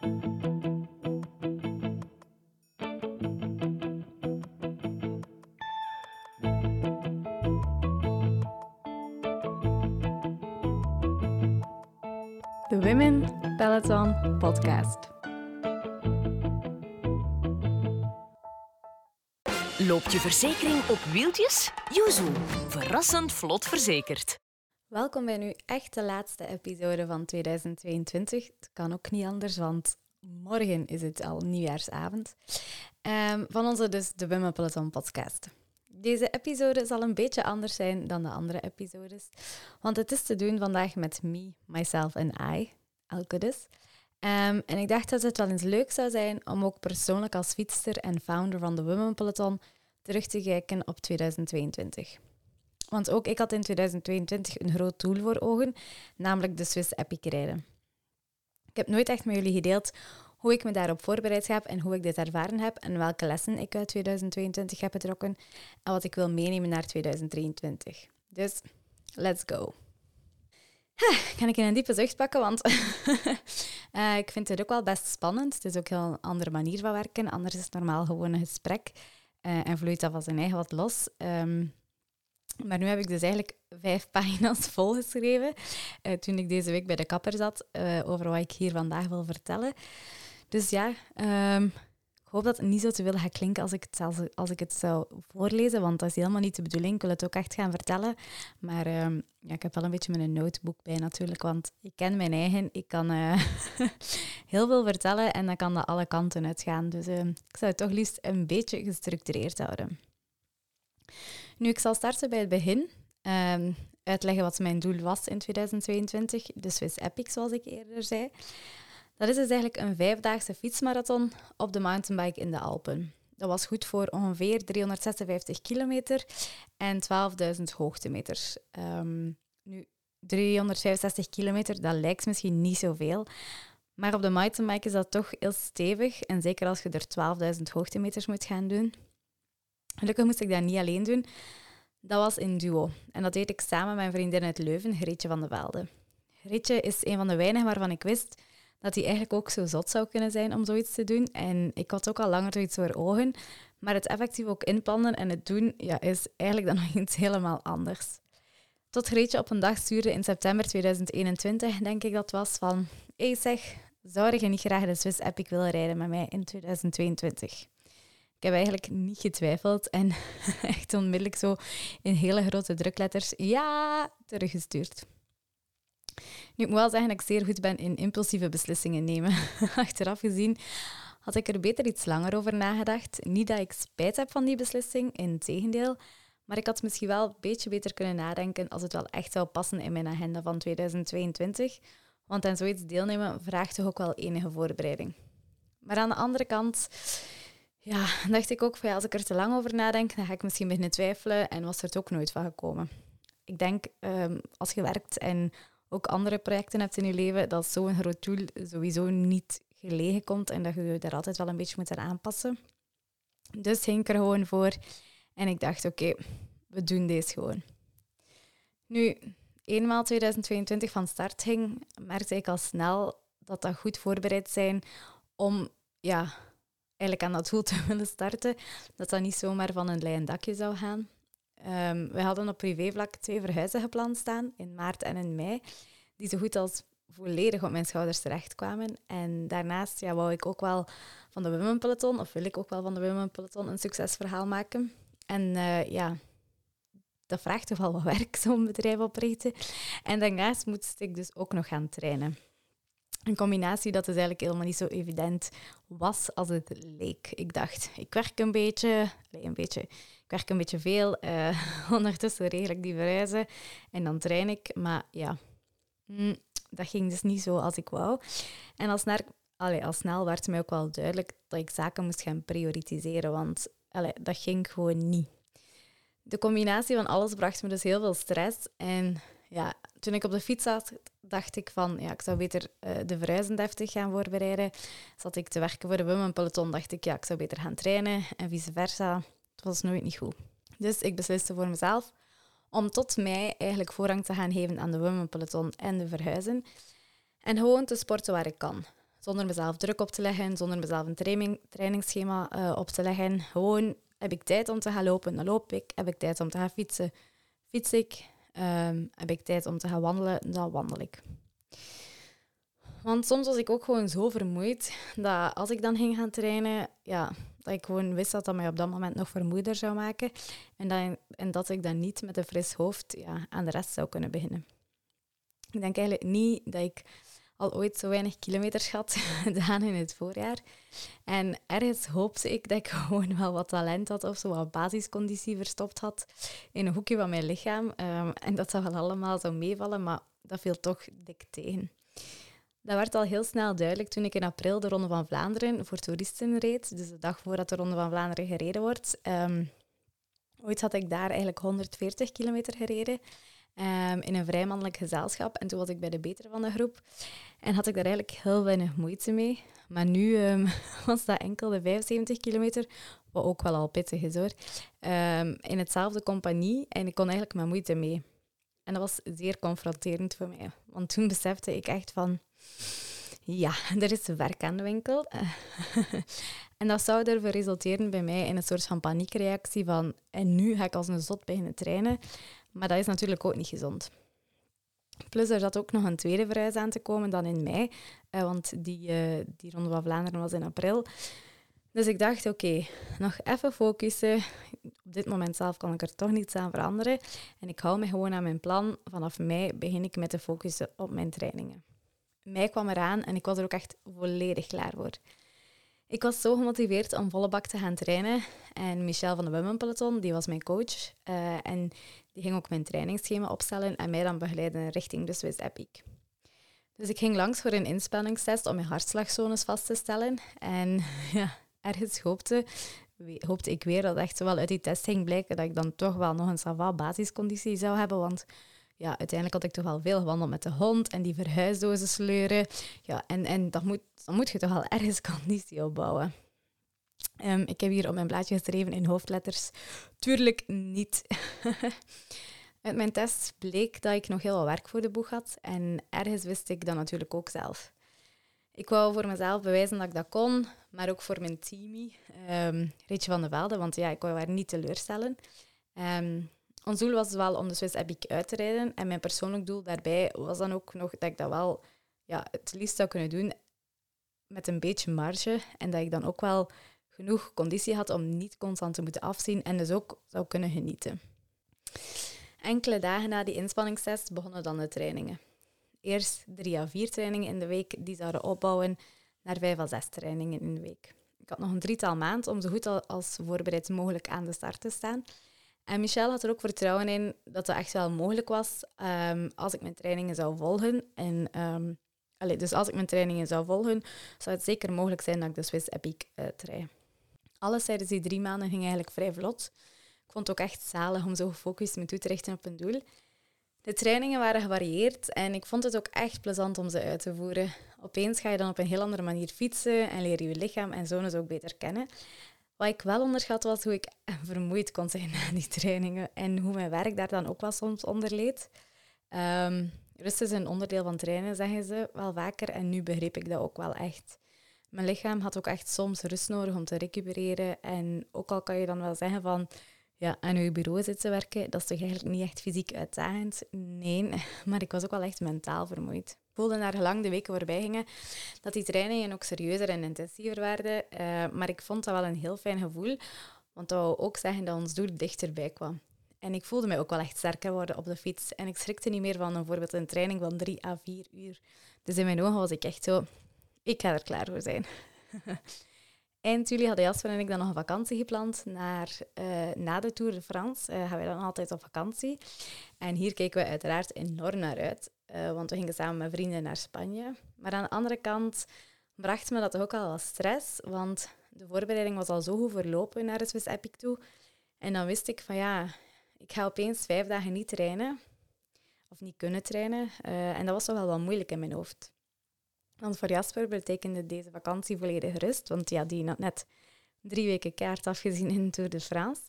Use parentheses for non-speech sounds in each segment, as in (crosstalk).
De Women Peloton Podcast. Loopt je verzekering op wieltjes? Yuzu, verrassend vlot verzekerd. Welkom bij nu echt de laatste episode van 2022. Het kan ook niet anders, want morgen is het al nieuwjaarsavond. Ehm, van onze dus de Women Peloton podcast. Deze episode zal een beetje anders zijn dan de andere episodes, want het is te doen vandaag met me, myself en I, elke dus. Um, en ik dacht dat het wel eens leuk zou zijn om ook persoonlijk als fietster en founder van de Women Peloton terug te kijken op 2022. Want ook ik had in 2022 een groot doel voor ogen, namelijk de Swiss Epic rijden. Ik heb nooit echt met jullie gedeeld hoe ik me daarop voorbereid heb en hoe ik dit ervaren heb en welke lessen ik uit 2022 heb getrokken en wat ik wil meenemen naar 2023. Dus, let's go. Kan ik in een diepe zucht pakken, want uh, (laughs) ik vind het ook wel best spannend. Het is ook heel een andere manier van werken. Anders is het normaal gewoon een gesprek uh, en vloeit dat van zijn eigen wat los. Um, maar nu heb ik dus eigenlijk vijf pagina's (laughs) volgeschreven uh, toen ik deze week bij de kapper zat over wat ik hier vandaag wil vertellen. Dus ja, um, ik hoop dat het niet zo te veel gaat klinken als ik, het, als, als ik het zou voorlezen, want dat is helemaal niet de bedoeling. Ik wil het ook echt gaan vertellen. Maar um, ja, ik heb wel een beetje mijn notebook bij natuurlijk, want ik ken mijn eigen. Ik kan uh, (laughs) heel veel vertellen en dan kan dat alle kanten uitgaan. Dus uh, ik zou het toch liefst een beetje gestructureerd houden. Nu, ik zal starten bij het begin. Um, uitleggen wat mijn doel was in 2022, de Swiss Epic, zoals ik eerder zei. Dat is dus eigenlijk een vijfdaagse fietsmarathon op de mountainbike in de Alpen. Dat was goed voor ongeveer 356 kilometer en 12.000 hoogtemeters. Um, nu, 365 kilometer, dat lijkt misschien niet zoveel. Maar op de mountainbike is dat toch heel stevig. En zeker als je er 12.000 hoogtemeters moet gaan doen. Gelukkig moest ik dat niet alleen doen. Dat was in duo. En dat deed ik samen met mijn vriendin uit Leuven, Grietje van de Velde. Grietje is een van de weinigen waarvan ik wist dat hij eigenlijk ook zo zot zou kunnen zijn om zoiets te doen. En ik had ook al langer zoiets voor ogen. Maar het effectief ook inplannen en het doen ja, is eigenlijk dan (laughs) nog iets helemaal anders. Tot Greetje op een dag stuurde in september 2021, denk ik dat was, van... Hey zeg, zou je niet graag de Swiss Epic willen rijden met mij in 2022? Ik heb eigenlijk niet getwijfeld en (laughs) echt onmiddellijk zo in hele grote drukletters ja teruggestuurd. Nu, ik moet wel zeggen dat ik zeer goed ben in impulsieve beslissingen nemen. (laughs) Achteraf gezien had ik er beter iets langer over nagedacht. Niet dat ik spijt heb van die beslissing, in tegendeel. Maar ik had misschien wel een beetje beter kunnen nadenken als het wel echt zou passen in mijn agenda van 2022. Want aan zoiets deelnemen vraagt toch ook wel enige voorbereiding. Maar aan de andere kant ja, dacht ik ook van ja, als ik er te lang over nadenk, dan ga ik misschien beginnen twijfelen en was er het ook nooit van gekomen. Ik denk, um, als je werkt en ook andere projecten hebt in je leven, dat zo'n groot doel sowieso niet gelegen komt en dat je je daar altijd wel een beetje moet aan aanpassen. Dus ging ik er gewoon voor en ik dacht, oké, we doen deze gewoon. Nu, eenmaal 2022 van start ging, merkte ik al snel dat dat goed voorbereid zijn om ja, eigenlijk aan dat doel te (laughs) willen starten. Dat dat niet zomaar van een lijn dakje zou gaan. Um, we hadden op privévlak twee verhuizen gepland staan, in maart en in mei, die zo goed als volledig op mijn schouders terechtkwamen. En daarnaast ja, wou ik ook wel van de Women Peloton, of wil ik ook wel van de Women Peloton, een succesverhaal maken. En uh, ja, dat vraagt toch wel wat (laughs) werk, zo'n bedrijf oprichten. En daarnaast moest ik dus ook nog gaan trainen. Een combinatie dat dus eigenlijk helemaal niet zo evident was als het leek. Ik dacht, ik werk een beetje, een beetje, ik werk een beetje veel. Uh, (laughs) ondertussen ik die verhuizen en dan train ik. Maar ja, mm, dat ging dus niet zo als ik wou. En als, naar, al snel werd mij ook wel duidelijk dat ik zaken moest gaan prioritiseren, want dat ging gewoon niet. De combinatie van alles bracht me dus heel veel stress en ja, toen ik op de fiets zat, dacht ik van, ja, ik zou beter uh, de verhuizen deftig gaan voorbereiden. Zat ik te werken voor de Women Peloton, dacht ik, ja, ik zou beter gaan trainen en vice versa. Het was nooit niet goed. Dus ik besliste voor mezelf om tot mei eigenlijk voorrang te gaan geven aan de Women Peloton en de verhuizen. En gewoon te sporten waar ik kan. Zonder mezelf druk op te leggen, zonder mezelf een training, trainingsschema uh, op te leggen. Gewoon heb ik tijd om te gaan lopen, dan loop ik. Heb ik tijd om te gaan fietsen, fiets ik. Ehm, heb ik tijd om te gaan wandelen, dan wandel ik. Want soms was ik ook gewoon zo vermoeid dat als ik dan ging gaan trainen, ja, dat ik gewoon wist dat dat mij op dat moment nog vermoeider zou maken. En dat, en dat ik dan niet met een fris hoofd ja, aan de rest zou kunnen beginnen. Ik denk eigenlijk niet dat ik al ooit zo weinig kilometers had (laughs) gedaan in het voorjaar. En ergens hoopte ik dat ik (laughs) gewoon wel wat talent had of zo wat basisconditie verstopt had in een hoekje van mijn lichaam. Ehm, en dat zou wel allemaal zo meevallen, maar dat viel toch dik tegen. Dat werd al heel snel duidelijk toen ik in april de Ronde van Vlaanderen voor toeristen reed. Dus de dag voordat de Ronde van Vlaanderen gereden wordt. Ehm, ooit had ik daar eigenlijk 140 kilometer gereden. Ehm, in een vrij mannelijk gezelschap. En toen was ik bij de betere van de groep. En had ik daar eigenlijk heel weinig moeite mee. Maar nu um, (laughs) was dat enkel de 75 kilometer, wat ook wel al pittig is hoor. in hetzelfde compagnie en ik kon eigenlijk mijn moeite mee. En dat was zeer confronterend voor mij. Want toen besefte ik echt van, ja, (laughs) er is werk aan de winkel. (laughs) en dat zou ervoor resulteren bij mij in een soort van paniekreactie van, en nu ga ik als een zot beginnen trainen. Maar dat is natuurlijk ook niet gezond. Plus er zat ook nog een tweede verhuis aan te komen dan in mei, eh, want die, uh, die Ronde van Vlaanderen was in april. Dus ik dacht, oké, nog even focussen. Op dit moment zelf kan ik er toch niets aan veranderen. En ik hou me gewoon aan mijn plan. Vanaf mei begin ik met te focussen op mijn trainingen. Mei kwam eraan en ik was er ook echt volledig klaar voor. Ik was zo gemotiveerd om volle bak te gaan trainen. En Michel van de Women Peloton, die was mijn coach. Uh, en die ging ook mijn trainingsschema opstellen en mij dan begeleiden richting de Swiss Epic. Dus ik ging langs voor een inspanningstest om mijn hartslagzones vast te stellen. En (laughs) ja, ergens hoopte, hoopte ik weer dat echt wel uit die test ging blijken dat ik dan toch wel nog een sava basisconditie zou hebben. Want ja, uiteindelijk had ik toch wel veel gewandeld met de hond en die verhuisdozen sleuren. Ja, en, en dat moet, dan moet je toch wel ergens (laughs) conditie opbouwen. Um, ik heb hier op mijn blaadje geschreven in hoofdletters. Tuurlijk niet. (laughs) Uit mijn test bleek dat ik nog heel wat werk voor de boeg had. En ergens wist ik dat natuurlijk ook zelf. Ik wou voor mezelf bewijzen dat ik dat kon, maar ook voor mijn teamie, um, Reetje van de Velde, want ja, ik wou haar niet teleurstellen. Um, ons doel was wel om de Swiss Epic uit te rijden. En mijn persoonlijk doel daarbij was dan ook nog dat ik dat wel ja, het liefst zou kunnen doen met een beetje marge. En dat ik dan ook wel genoeg conditie had om niet constant te moeten afzien en dus ook zou kunnen genieten. Enkele dagen na die inspanningstest begonnen dan de trainingen. Eerst drie à vier trainingen in de week, die zouden opbouwen naar vijf à zes trainingen in de week. Ik had nog een drietal maand om zo goed als voorbereid mogelijk aan de start te staan. En Michel had er ook vertrouwen in dat het echt wel mogelijk was um, als ik mijn trainingen zou volgen. En, allez, dus als ik mijn trainingen zou volgen, zou het zeker mogelijk zijn dat ik de Swiss Epic uh, Alles tijdens die drie maanden ging eigenlijk vrij vlot. Ik vond het ook echt zalig om zo gefocust me toe te richten op een doel. De trainingen waren gevarieerd en ik vond het ook echt plezant om ze uit te voeren. Opeens ga je dan op een heel andere manier fietsen en leer je je lichaam en zones ook beter kennen. Wat ik wel onderschat was hoe ik (laughs) vermoeid kon zijn na die trainingen en hoe mijn werk daar dan ook wel soms onder leed. Um, rust is een onderdeel van trainen, zeggen ze wel vaker en nu begreep ik dat ook wel echt. Mijn lichaam had ook echt soms rust nodig om te recupereren en ook al kan je dan wel zeggen van ja, aan je bureau zitten werken, dat is toch eigenlijk niet echt fysiek uitdagend? Nee, (laughs) maar ik was ook wel echt mentaal vermoeid. Voelde naar gelang de weken voorbij gingen dat die trainingen ook serieuzer en intensiever werden. Uh, maar ik vond dat wel een heel fijn gevoel, want dat wou ook zeggen dat ons doel dichterbij kwam. En ik voelde mij ook wel echt sterker worden op de fiets. En ik schrikte niet meer van bijvoorbeeld een training van drie à vier uur. Dus in mijn ogen was ik echt zo, ik ga er klaar voor zijn. (laughs) Eind juli hadden Jasper en ik dan nog een vakantie gepland naar, uh, na de Tour de France. Uh, gaan wij dan altijd op vakantie. En hier keken we uiteraard enorm naar uit, uh, want we gingen samen met vrienden naar Spanje. Maar aan de andere kant bracht me dat ook al wat stress, want de voorbereiding was al zo goed verlopen naar het Swiss Epic toe. En dan wist ik van ja, ik ga opeens vijf dagen niet trainen, of niet kunnen trainen. en dat was toch wel wat moeilijk in mijn hoofd. Want voor Jasper betekende deze vakantie volledig rust, want ja, die had net drie weken kaart afgezien in Tour de France.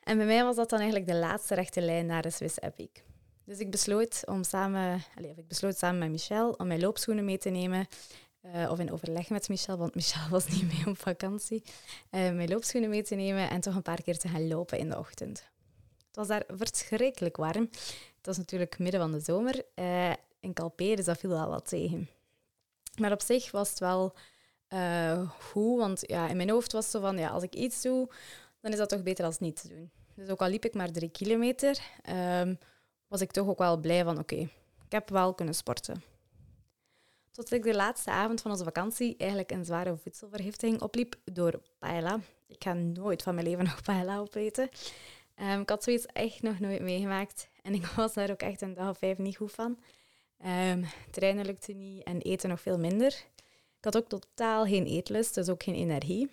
En bij mij was dat dan eigenlijk de laatste rechte lijn naar de Swiss Epic. Dus ik besloot, om samen, ik besloot samen met Michel om mijn loopschoenen mee te nemen, eh, of in overleg met Michel, want Michel (laughs) was niet mee op vakantie, uh, mijn loopschoenen mee te nemen en toch een paar keer te gaan lopen in de ochtend. Het was daar verschrikkelijk warm. Het was natuurlijk midden van de zomer. Uh, in Calpe, dus dat viel wel wat tegen. Maar op zich was het wel goed, want ja, in mijn hoofd was het zo van, ja, als ik iets doe, dan is dat toch beter als niet te doen. Dus ook al liep ik maar drie kilometer, um, was ik toch ook wel blij van, oké, ik heb wel kunnen sporten. Tot ik de laatste avond van onze vakantie eigenlijk een zware voedselvergiftiging opliep door paella. Ik ga nooit van mijn leven nog (laughs) paella opeten. Um, ik had zoiets echt nog nooit meegemaakt. En ik (laughs) was daar ook echt een dag of vijf niet goed van. Um, trainen lukte niet en eten nog veel minder. Ik had ook totaal geen eetlust, dus ook geen energie.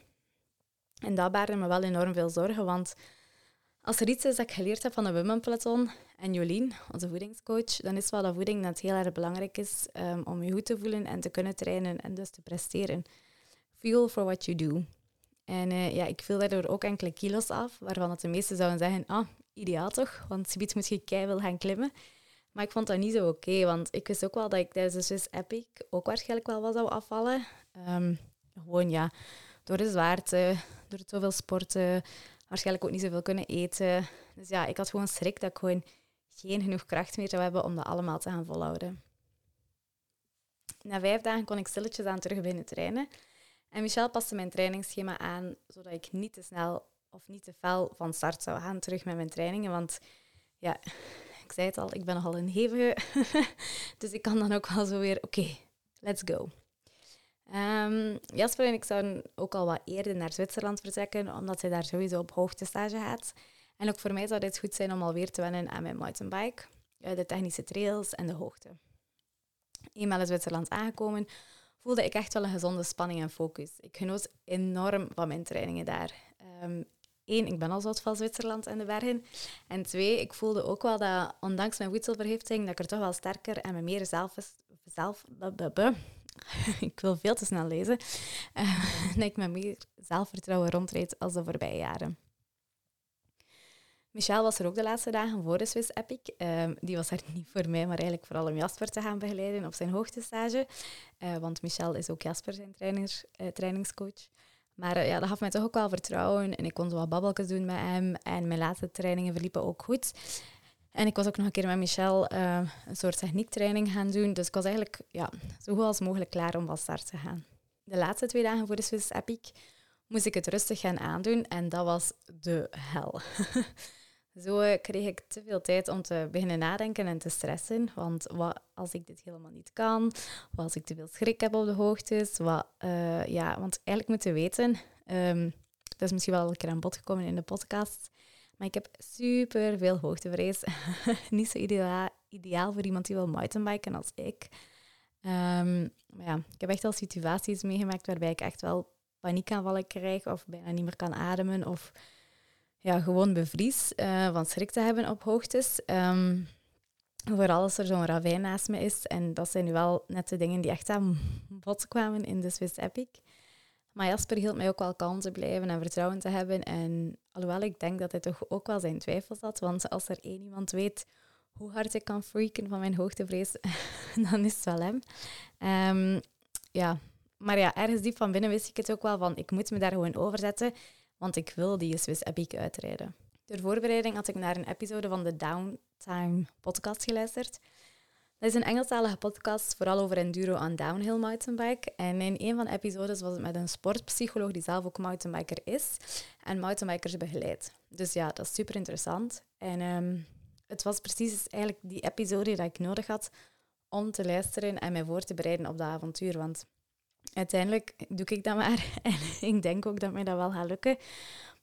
En dat baarde me wel enorm veel zorgen, want als er iets is dat ik geleerd heb van de Women Peloton en Jolien, onze voedingscoach, dan is wel dat voeding net heel erg belangrijk is um, om je goed te voelen en te kunnen trainen en dus te presteren. Feel for what you do. En uh, ja, ik viel daardoor ook enkele kilo's af, waarvan het de meesten zouden zeggen, ah, ideaal toch, want zoiets moet je kei gaan klimmen. Maar ik vond dat niet zo oké, want ik wist ook wel dat ik tijdens de Swiss Epic ook waarschijnlijk wel wat zou afvallen. Um, gewoon ja, door de zwaarte, door zoveel sporten, waarschijnlijk ook niet zoveel kunnen eten. Dus ja, ik had gewoon schrik dat ik gewoon geen genoeg kracht meer zou hebben om dat allemaal te gaan volhouden. Na vijf dagen kon ik stilletjes aan terug binnen trainen. En Michel paste mijn trainingsschema aan, zodat ik niet te snel of niet te fel van start zou gaan terug met mijn trainingen. Want ja, ik zei het al, ik ben nogal een hevige. (laughs) dus ik kan dan ook wel zo weer, oké, let's go. Um, Jasper en ik zouden ook al wat eerder naar Zwitserland vertrekken, omdat hij daar sowieso op hoogtestage gaat. En ook voor mij zou dit goed zijn om alweer te wennen aan mijn mountainbike, eh, de technische trails en de hoogte. Eenmaal in Zwitserland aangekomen, voelde ik echt wel een gezonde spanning en focus. Ik genoot enorm van mijn trainingen daar. Eén, ehm, ik ben al zot van Zwitserland en de bergen. En twee, ik voelde ook wel dat, ondanks mijn voedselvergiftiging, dat ik er toch wel sterker en me meer zelf, zelf (laughs) ik wil veel te snel lezen, uh, (laughs) dat ik met meer zelfvertrouwen rondreed als de voorbije jaren. Michel was er ook de laatste dagen voor de Swiss Epic. Ehm, die was er (laughs) niet voor mij, maar eigenlijk vooral om Jasper te gaan begeleiden op zijn hoogtestage. Uh, want Michel is ook Jasper zijn trainer, uh, trainingscoach. Maar ja, dat gaf mij toch ook wel vertrouwen. En ik kon zo wat babbeltjes doen met hem. En mijn laatste trainingen verliepen ook goed. En ik was ook nog een keer met Michel uh, een soort techniektraining gaan doen. Dus ik was eigenlijk ja, zo goed als mogelijk klaar om van start te gaan. De laatste twee dagen voor de Swiss Epic moest ik het rustig gaan aandoen en dat was de hel. (laughs) zo uh, kreeg ik te veel tijd om te beginnen nadenken en te stressen. Want wat als ik dit helemaal niet kan? Wat als ik te veel schrik heb op de hoogtes? Wat, uh, ja, want eigenlijk moeten weten, um, dat is misschien wel een keer aan bod gekomen in de podcast, maar ik heb super veel hoogtevrees. (laughs) Niet zo ideaal, ideaal voor iemand die wil mountainbiken als ik. Um, maar ja, ik heb echt al situaties meegemaakt waarbij ik echt wel paniekaanvallen krijg of bijna niet meer kan ademen of ja, gewoon bevries uh, van schrik te hebben op hoogtes. Um, vooral als er zo'n ravijn naast me is. En dat zijn nu wel net de dingen die echt aan bod kwamen in de Swiss Epic. Maar Jasper hield mij ook wel kalm te blijven en vertrouwen te hebben. En alhoewel ik denk dat hij toch ook wel zijn twijfels had, want als er één iemand weet hoe hard ik kan freaken van mijn hoogtevrees, (laughs) dan is het wel hem. Um, ja, maar ja, ergens diep van binnen wist ik het ook wel van, ik moet me daar gewoon over zetten, want ik wil die Swiss Epic uitrijden. Ter voorbereiding had ik naar een episode van de Downtime podcast geluisterd. Dat is een Engelstalige podcast, vooral over enduro en downhill mountainbike. En in een van de episodes was het met een sportpsycholoog die zelf ook mountainbiker is en mountainbikers begeleidt. Dus ja, dat is super interessant. En um, het was precies eigenlijk die episode dat ik nodig had om te luisteren en mij voor te bereiden op dat avontuur. Want uiteindelijk doe ik dat maar. (laughs) En ik denk ook dat mij dat wel gaat lukken.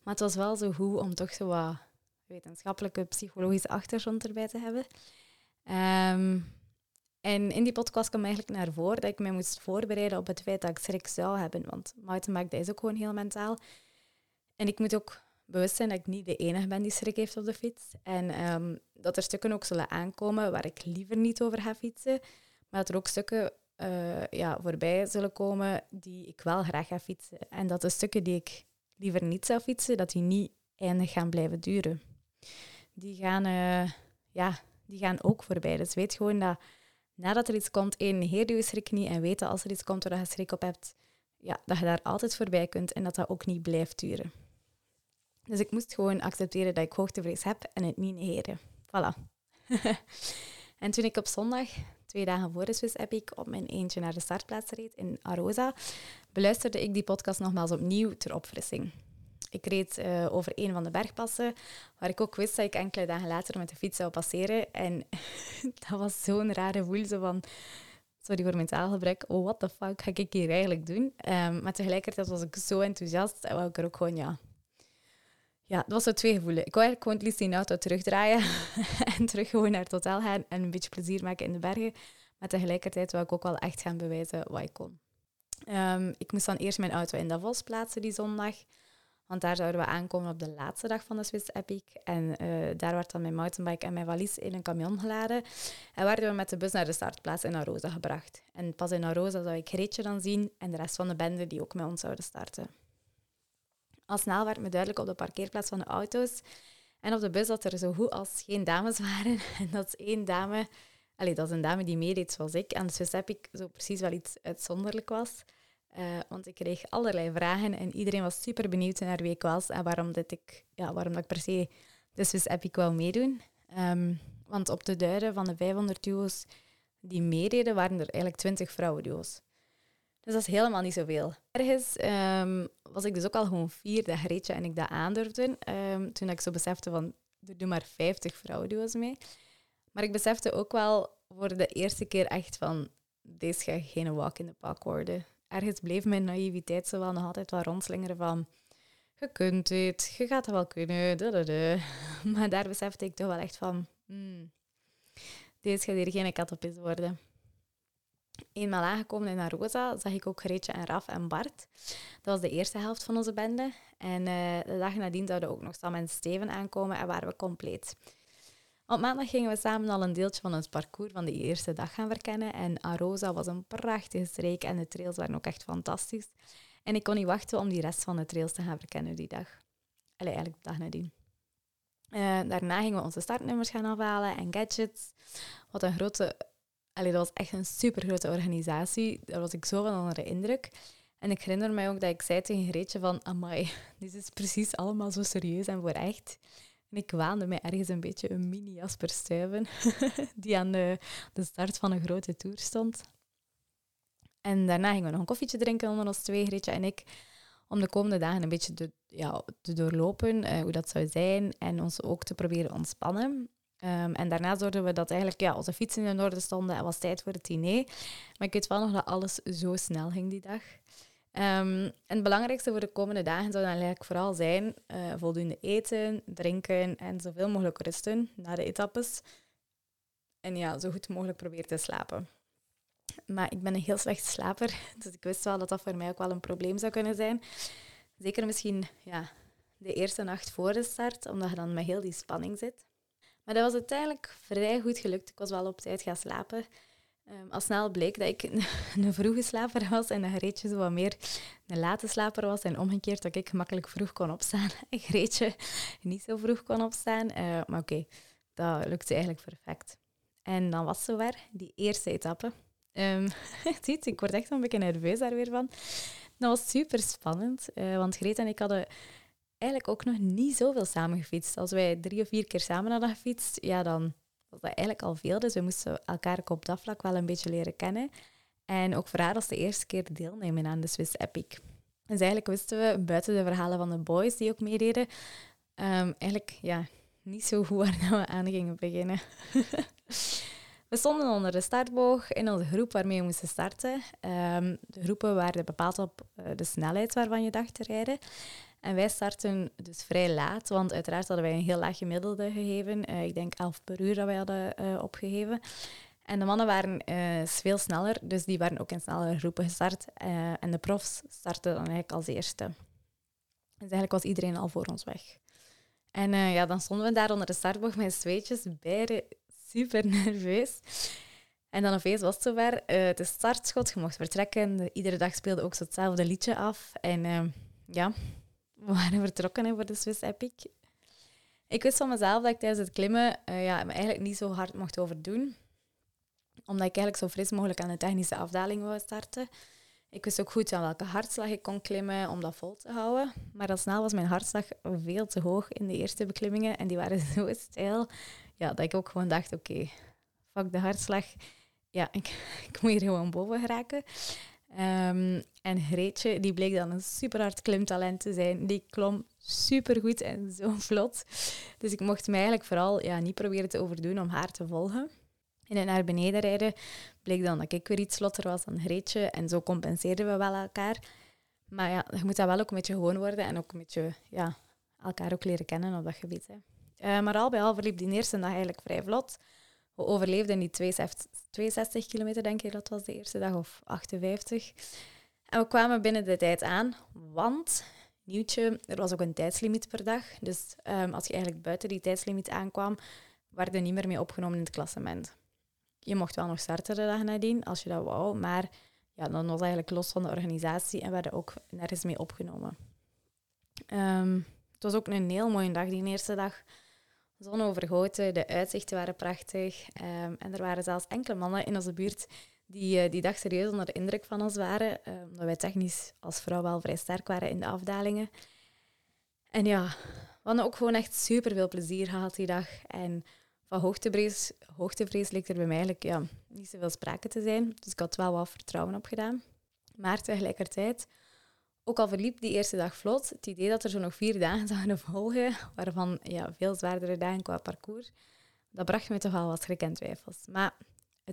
Maar het was wel zo goed om toch zo wat wetenschappelijke, psychologische achtergrond erbij te hebben. Um, en in die podcast kwam eigenlijk naar voren dat ik mij moest voorbereiden op het feit dat ik schrik zou hebben. Want mountainbike, dat is ook gewoon heel mentaal. En ik moet ook bewust zijn dat ik niet de enige ben die schrik heeft op de fiets. En um, dat er stukken ook zullen aankomen waar ik liever niet over ga fietsen. Maar dat er ook stukken uh, ja, voorbij zullen komen die ik wel graag ga fietsen. En dat de stukken die ik liever niet zou fietsen, dat die niet eindig gaan blijven duren. Die gaan, uh, ja, die gaan ook voorbij. Dus weet gewoon dat nadat er iets komt, één, negeer je schrik niet en dat als er iets komt waar je schrik op hebt, ja, dat je daar altijd voorbij kunt en dat dat ook niet blijft duren. Dus ik moest gewoon accepteren dat ik hoogtevrees heb en het niet negeren. Voilà. (laughs) en toen ik op zondag, twee dagen voor de Swiss Epic, op mijn eentje naar de startplaats reed in Arosa, beluisterde ik die podcast nogmaals opnieuw ter opfrissing. Ik reed uh, over een van de bergpassen, waar ik ook wist dat ik enkele dagen later met de fiets zou passeren. En (laughs) dat was zo'n rare voel, zo van... Sorry voor mijn taalgebruik. Oh, what the fuck ga ik hier eigenlijk doen? Um, maar tegelijkertijd was ik zo enthousiast en wou ik er ook gewoon, ja... Ja, dat was zo twee gevoelens. Ik wou eigenlijk gewoon het liefst in auto terugdraaien (laughs) en terug gewoon naar het hotel gaan en een beetje plezier maken in de bergen. Maar tegelijkertijd wou ik ook wel echt gaan bewijzen wat ik kon. Um, ik moest dan eerst mijn auto in Davos plaatsen die zondag. Want daar zouden we aankomen op de laatste dag van de Swiss Epic. En uh, daar werd dan mijn mountainbike en mijn valies in een camion geladen. En werden we met de bus naar de startplaats in Arosa gebracht. En pas in Arosa zou ik Greetje dan zien en de rest van de bende die ook met ons zouden starten. Al snel werd me duidelijk op de parkeerplaats van de auto's en op de bus dat er zo goed als geen dames (laughs) waren. En dat één dame, allez, dat is een dame die meedeed zoals ik. En de Swiss Epic zo precies wel iets uitzonderlijk was. Uh, want ik kreeg allerlei vragen en iedereen was super benieuwd naar wie ik was en waarom, dit ik, ja, waarom dat ik per se de Swiss Epic wou meedoen. Um, want op de duiden van de 500 duo's die meededen, waren er eigenlijk 20 vrouwenduo's. Dus dat is helemaal niet zoveel. Ergens um, was ik dus ook al gewoon vier dat Greetje en ik dat aandurfden. Um, toen ik zo besefte van, er doen maar 50 vrouwenduo's mee. Maar ik besefte ook wel voor de eerste keer echt van, deze gaat geen walk in the park worden ergens bleef mijn naïviteit zo wel nog altijd wel rondslingeren van je kunt het, je gaat het wel kunnen, (laughs) maar daar besefte ik toch wel echt van hmm, deze gaat hier geen eens worden. Eenmaal aangekomen in Rosa zag ik ook Greetje en Raf en Bart. Dat was de eerste helft van onze bende. En uh, de dag nadien zouden ook nog Sam en Steven aankomen en waren we compleet. Op maandag gingen we samen al een deeltje van ons parcours van de eerste dag gaan verkennen. En Arosa was een prachtige streek en de trails waren ook echt fantastisch. En ik kon niet wachten om die rest van de trails te gaan verkennen die dag. Allee, eigenlijk de dag nadien. Uh, daarna gingen we onze startnummers gaan afhalen en gadgets. Wat een grote... Allee, dat was echt een super grote organisatie. Daar was ik zo van onder de indruk. En ik herinner mij ook dat ik zei tegen Greetje van... Amai, (laughs) dit is precies allemaal zo serieus en voor echt. En ik waande mij ergens een beetje een mini Jasper Stuyven, (laughs) die aan de, de start van een grote tour stond. En daarna gingen we nog een koffietje drinken onder ons twee, Gretje en ik, om de komende dagen een beetje te, ja, te doorlopen, uh, hoe dat zou zijn, en ons ook te proberen ontspannen. Um, en daarna zorgden we dat eigenlijk ja, onze fietsen in orde stonden en was tijd voor het diner. Maar ik weet wel nog dat alles zo snel ging die dag. Um, en het belangrijkste voor de komende dagen zou dan eigenlijk vooral zijn uh, voldoende eten, drinken en zoveel mogelijk rusten na de etappes. En ja, zo goed mogelijk proberen te slapen. Maar ik ben een heel slecht slaper, (laughs) dus ik wist wel dat dat voor mij ook wel een probleem zou kunnen zijn. Zeker misschien ja, de eerste nacht voor de start, omdat je dan met heel die spanning zit. Maar dat was uiteindelijk vrij goed gelukt. Ik was wel op tijd gaan slapen. Um, al snel bleek dat ik (laughs) een, vroege slaper was en dat Greetje zo wat meer een late slaper was. En omgekeerd dat ik gemakkelijk vroeg kon opstaan (laughs) en Greetje niet zo vroeg kon opstaan. Uh, maar oké, dat lukte eigenlijk perfect. En dan was zover, die eerste etappe. Um, (laughs) ziet, ik word echt een beetje nerveus daar weer van. Dat was super spannend, uh, want Greet en ik hadden eigenlijk ook nog niet zoveel samen gefietst. Als wij drie of vier keer samen hadden gefietst, ja, dan was dat eigenlijk al veel. Dus we moesten elkaar op dat vlak wel een beetje leren kennen. En ook voor haar was de eerste keer deelnemen aan de Swiss Epic. Dus eigenlijk wisten we, buiten de verhalen van de boys die ook meededen, um, eigenlijk ja, niet zo goed waar (laughs) we aan gingen beginnen. (laughs) we stonden onder de startboog in onze groep waarmee we moesten starten. Um, de groepen waren bepaald op uh, de snelheid waarvan je dacht te rijden. En wij starten dus vrij laat, want uiteraard hadden wij een heel laag gemiddelde gegeven. Uh, ik denk 11 per uur dat wij hadden uh, opgegeven. En de mannen waren uh, veel sneller, dus die waren ook in snellere groepen gestart. en de profs startten dan eigenlijk als eerste. Dus eigenlijk was iedereen al voor ons weg. En ja, dan stonden we daar onder de startbocht met zweetjes, beide super nerveus. En dan opeens was het zover. het is startschot, je mocht vertrekken. Iedere dag speelde ook zo hetzelfde liedje af. En ja, (laughs) we waren vertrokken voor de Swiss Epic. Ik wist van mezelf dat ik tijdens het klimmen uh, ja, me eigenlijk niet zo hard mocht overdoen. Omdat ik eigenlijk zo fris mogelijk aan de technische afdaling wou starten. Ik wist ook goed aan welke hartslag ik kon klimmen om dat vol te houden. Maar al snel was mijn hartslag veel te hoog in de eerste beklimmingen. En die waren (laughs) zo stijl ja, dat ik ook gewoon dacht, oké, fuck de hartslag. Ja, ik, (laughs) ik moet hier gewoon boven geraken. Um, en Greetje, die bleek dan een super hard klimtalent te zijn. Die klom super goed en zo vlot. Dus ik mocht me eigenlijk vooral ja, niet proberen te overdoen om haar te volgen. In het naar beneden rijden bleek dan dat ik weer iets vlotter was dan Greetje. En zo compenseerden we wel elkaar. Maar ja, je moet dat wel ook een beetje gewoon worden en ook een beetje ja, elkaar ook leren kennen op dat gebied. Hè. Uh, maar al bij al verliep die eerste dag eigenlijk vrij vlot. We overleefden die 62, 62 kilometer, denk ik, dat was de eerste dag, of 58. En we kwamen binnen de tijd aan, want, nieuwtje, er was ook een tijdslimiet per dag. Dus um, als je eigenlijk buiten die tijdslimiet aankwam, werd je niet meer mee opgenomen in het klassement. Je mocht wel nog starten de dag nadien, als je dat wou, maar ja, dan was eigenlijk los van de organisatie en werden ook nergens mee opgenomen. Um, het was ook een heel mooie dag, die eerste dag. Zon overgoten, de uitzichten waren prachtig. Um, en er waren zelfs enkele mannen in onze buurt die uh, die dag serieus onder de indruk van ons waren. Uh, omdat wij technisch als vrouw wel vrij sterk waren in de afdalingen. En ja, we hadden ook gewoon echt super veel plezier gehad die dag. En van hoogtevrees, hoogtevrees leek er bij mij eigenlijk ja, niet zoveel sprake te zijn. Dus ik had wel wat vertrouwen opgedaan. Maar tegelijkertijd, ook al verliep die eerste dag vlot, het idee dat er zo nog vier dagen (laughs) zouden volgen, waarvan ja, veel zwaardere dagen qua parcours, dat bracht me toch wel wat schrik en twijfels. Maar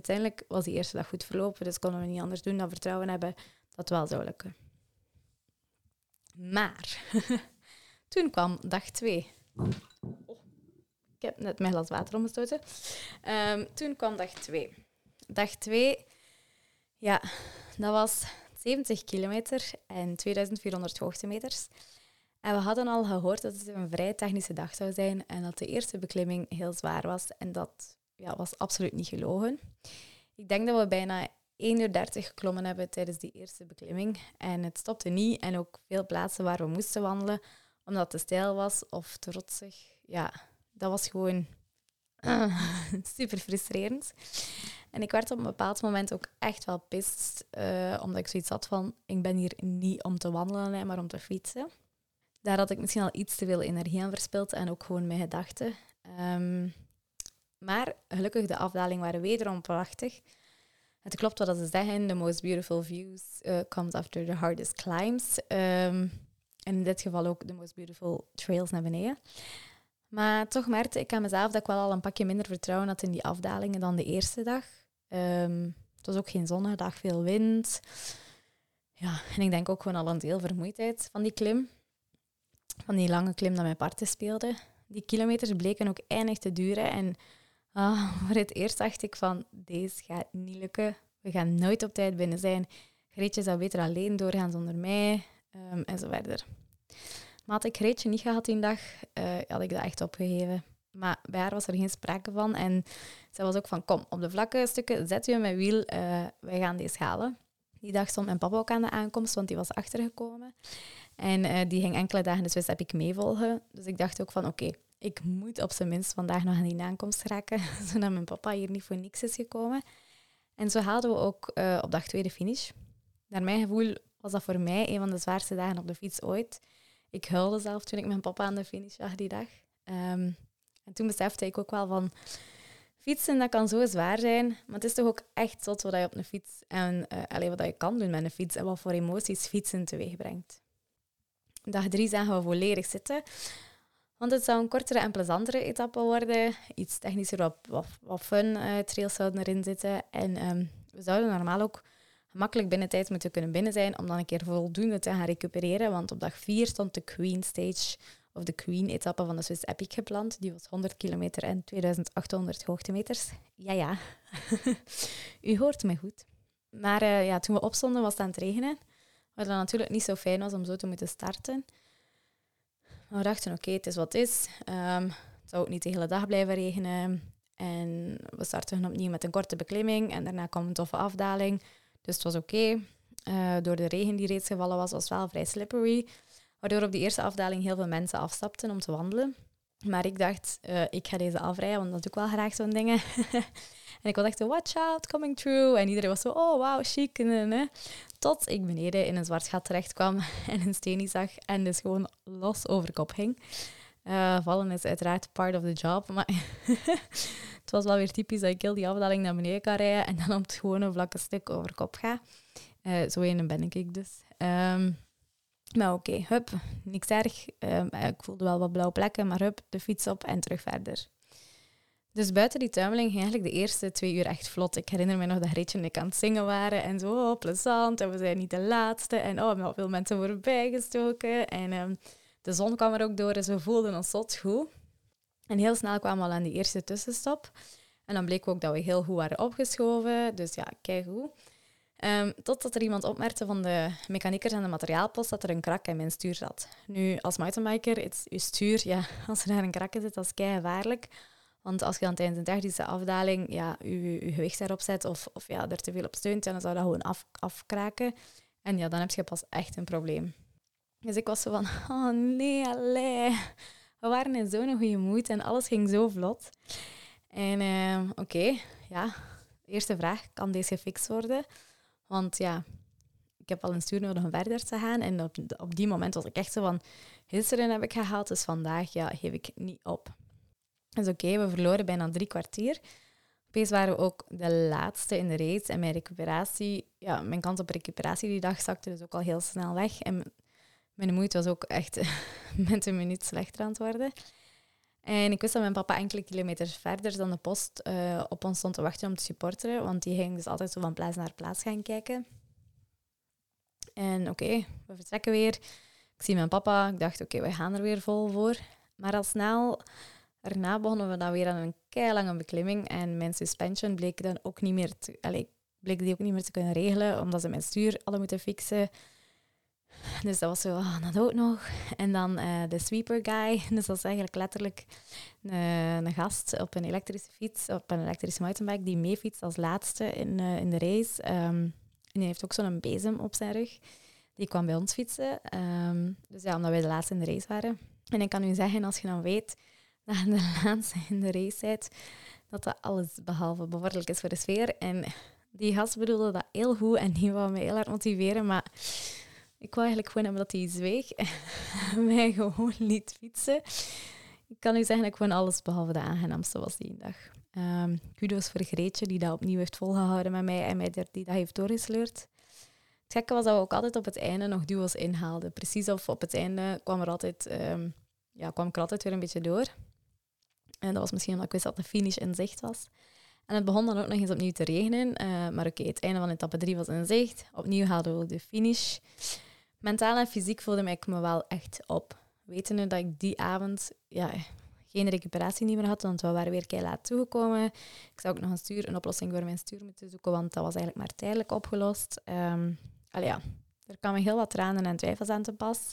uiteindelijk was die eerste dag goed verlopen, dus konden we niet anders doen dan vertrouwen hebben dat het wel zou lukken. Maar (laughs) toen kwam dag twee. ik heb net mijn glas water omgestoten. Um, toen kwam dag twee. Dag twee, ja, dat was 70 kilometer en 2400 hoogtemeters. En we hadden al gehoord dat het een vrij technische dag zou zijn en dat de eerste beklimming heel zwaar was. En dat ja, was absoluut niet gelogen. Ik denk dat we bijna 1 uur 30 geklommen hebben tijdens die eerste beklimming. En het stopte niet. En ook veel plaatsen waar we moesten wandelen, omdat het te stijl was of te rotsig. Ja, dat was gewoon (clears throat) super frustrerend. En ik werd op een bepaald moment ook echt wel pist, uh, omdat ik zoiets had van, ik ben hier niet om te wandelen, maar om te fietsen. Daar had ik misschien al iets te veel energie aan verspild en ook gewoon mijn gedachten. Um, maar gelukkig, de afdaling waren wederom prachtig. Het klopt wat ze zeggen, the most beautiful views uh, comes after the hardest climbs. Um, en in dit geval ook the most beautiful trails naar beneden. Maar toch merkte ik aan mezelf dat ik wel al een pakje minder vertrouwen had in die afdalingen dan de eerste dag. Um, het was ook geen zonnige dag, veel wind. Ja, en ik denk ook gewoon al een deel vermoeidheid van die klim. Van die lange klim dat mijn parten speelde. Die kilometers bleken ook eindig te duren. En ah, voor het eerst dacht ik van, deze gaat niet lukken. We gaan nooit op tijd binnen zijn. Greetje zou beter alleen doorgaan zonder mij. Um, en zo verder. Maar had ik Greetje niet gehad die dag, uh, had ik dat echt opgegeven. Maar bij haar was er geen sprake van. En zij was ook van, kom, op de vlakke stukken zet u mijn wiel, uh, wij gaan deze halen. Die dag stond mijn papa ook aan de aankomst, want die was achtergekomen. En uh, die ging enkele dagen de Swiss heb ik meevolgen. Dus ik dacht ook van, oké, ik moet op zijn minst vandaag nog aan die aankomst raken, (laughs) zodat mijn papa hier niet voor niks is gekomen. En zo haalden we ook uh, op dag twee de finish. Naar mijn gevoel was dat voor mij een van de zwaarste dagen op de fiets ooit. Ik huilde zelf toen ik mijn papa aan de finish zag die dag. Um, en toen besefte ik ook wel van, fietsen dat kan zo zwaar zijn, maar het is toch ook echt zot wat je op een fiets en uh, alleen wat je kan doen met een fiets en wat voor emoties fietsen teweeg brengt. Dag drie zagen we volledig zitten, want het zou een kortere en plezantere etappe worden. Iets technischer, wat, wat, fun uh, trails zouden erin zitten. En um, we zouden normaal ook gemakkelijk binnen tijd moeten kunnen binnen zijn om dan een keer voldoende te gaan recupereren. Want op dag vier stond de Queen Stage of de Queen-etappe van de Swiss Epic gepland. Die was 100 kilometer en 2800 hoogtemeters. Ja, ja. (laughs) U hoort me goed. Maar uh, ja, toen we opstonden was het aan het regenen. Wat dan natuurlijk niet zo fijn was om zo te moeten starten. We dachten, oké, het is wat het is. Um, het zou ook niet de hele dag blijven regenen. En we starten opnieuw met een korte beklimming. En daarna kwam een toffe afdaling. Dus het was oké. Uh, door de regen die reeds gevallen was, was het wel vrij slippery. Waardoor op die eerste afdaling heel veel mensen afstapten om te wandelen. Maar ik dacht, eh, ik ga deze afrijden, want dat doe ik wel graag zo'n dingen. (laughs) en ik was echt zo, watch out, coming through. En iedereen was zo, oh wow, chic. Tot ik beneden in een zwart gat terecht kwam (laughs) en een steen zag en dus gewoon los over kop hing. Uh, vallen is uiteraard part of the job, maar (laughs) het was wel weer typisch dat ik heel die afdaling naar beneden kan rijden en dan op het gewone vlakke stuk over kop ga. Uh, zo een ben ik dus. Um, maar oké, hup, niks erg. Um, ik voelde wel wat blauwe plekken, maar hup, de fiets op en terug verder. Dus buiten die tuimeling ging eigenlijk de eerste twee uur echt vlot. Ik herinner me nog dat Retje en ik aan het zingen waren en zo, oh, plezant. En we zijn niet de laatste. En oh, veel mensen voorbij gestoken. En um, de zon kwam er ook door, dus we voelden ons zot goed. En heel snel kwamen we al aan die eerste tussenstop. En dan bleek ook dat we heel goed waren opgeschoven. Dus ja, kijk hoe. Um, totdat er iemand opmerkte van de mechaniekers en de materiaalpost dat er een krak in mijn stuur zat. Nu, als mountainbiker, is je stuur, ja, (laughs) als er daar een krak in zit, dat is kei gevaarlijk. Want als je dan tijdens een technische afdaling ja, je, gewicht daarop zet of, of ja, er te veel op steunt, dan zou dat gewoon af, afkraken. En ja, dan heb je pas echt een probleem. Dus ik was zo van, (laughs) oh nee, allee. We waren in zo'n goede moed en alles ging zo vlot. En uh, oké, ja, eerste vraag, kan deze gefixt worden? Want ja, ik heb al een stuur nodig om verder te gaan. En op, op die moment was ik echt zo van, gisteren heb ik gehaald, dus vandaag ja, geef ik niet op. Dus oké, we verloren bijna drie kwartier. Opeens waren we ook de laatste in de race en mijn recuperatie, ja, mijn kans op recuperatie die dag zakte dus ook al heel snel weg. En mijn moed was ook echt (laughs) met een minuut slechter aan het worden. En ik wist dat mijn papa enkele kilometers verder dan de post eh, op ons stond te wachten om te supporteren, want die ging dus altijd zo van plaats naar plaats gaan kijken. En oké, we vertrekken weer. Ik zie mijn papa. Ik dacht, oké, we gaan er weer vol voor. Maar al snel daarna begonnen we dan weer aan een keilange beklimming. En mijn suspension bleek dan ook niet meer te, bleek die ook niet meer te kunnen regelen, omdat ze mijn stuur alle moeten fixen. Dus dat was zo, oh, dat ook nog. En dan uh, de sweeper guy. (laughs) Dus dat is eigenlijk letterlijk een, gast op een elektrische fiets, op een elektrische mountainbike, die meefietst als laatste in, uh, in de race. Um, en die heeft ook zo'n bezem op zijn rug. Die kwam bij ons fietsen. Um, dus ja, omdat wij de laatste in de race waren. En ik kan u zeggen, als je dan weet dat de laatste in de race bent, dat dat alles behalve bevorderlijk is voor de sfeer. En die gast bedoelde dat heel goed en die wou me heel hard motiveren, maar ik wou eigenlijk gewoon hebben dat hij zweeg en (laughs) mij gewoon liet fietsen. Ik kan u zeggen dat ik gewoon alles behalve de aangenaamste was die dag. Um, kudos voor Greetje, die dat opnieuw heeft volgehouden met mij en mij die dat heeft doorgesleurd. Het gekke was dat we ook altijd op het einde nog duo's inhaalden. Precies of op het einde kwam, er altijd, um, ja, kwam ik er altijd weer een beetje door. En dat was misschien omdat ik wist dat de finish in zicht was. En het begon dan ook nog eens opnieuw te regenen. Uh, maar oké, het einde van etappe 3 was in zicht. Opnieuw haalden we de finish. Mentaal en fysiek voelde ik me wel echt op. Wetende dat ik die avond ja, geen recuperatie meer had, want we waren weer keihard laat toegekomen. Ik zou ook nog een, stuur, een oplossing voor mijn stuur moeten zoeken, want dat was eigenlijk maar tijdelijk opgelost. Um, ja, er kwamen heel wat tranen en twijfels aan te pas.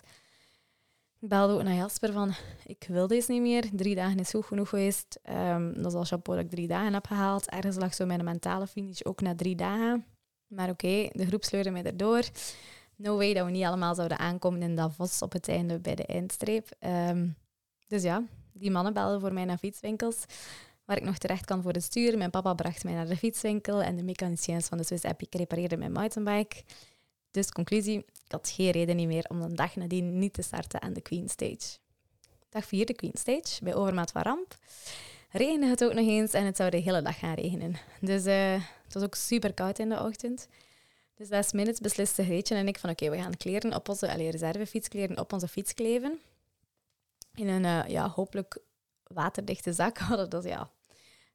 Belde ook naar Jasper van, ik wil deze niet meer. Drie dagen is goed genoeg geweest. Um, dat is al chapeau dat ik drie dagen heb gehaald. Ergens lag zo mijn mentale finish ook na drie dagen. Maar oké, de groep sleurde mij erdoor no way dat we niet allemaal zouden aankomen in Davos op het einde bij de eindstreep. Um, dus ja, die mannen belden voor mij naar fietswinkels, waar ik nog terecht kan voor het stuur. Mijn papa bracht mij naar de fietswinkel en de mechaniciens van de Swiss Epic repareerden mijn mountainbike. Dus conclusie, ik had geen reden niet meer om de dag nadien niet te starten aan de Queen Stage. Dag 4, de Queen Stage, bij Overmaat van Ramp. Regende het ook nog eens en het zou de hele dag gaan regenen. Dus uh, het was ook super koud in de ochtend. Dus last minute besliste Greetje en ik van oké, we gaan kleren op onze, allee, reservefietskleren op onze fiets kleven. In een uh, ja, hopelijk waterdichte zak (laughs) hadden dat ja,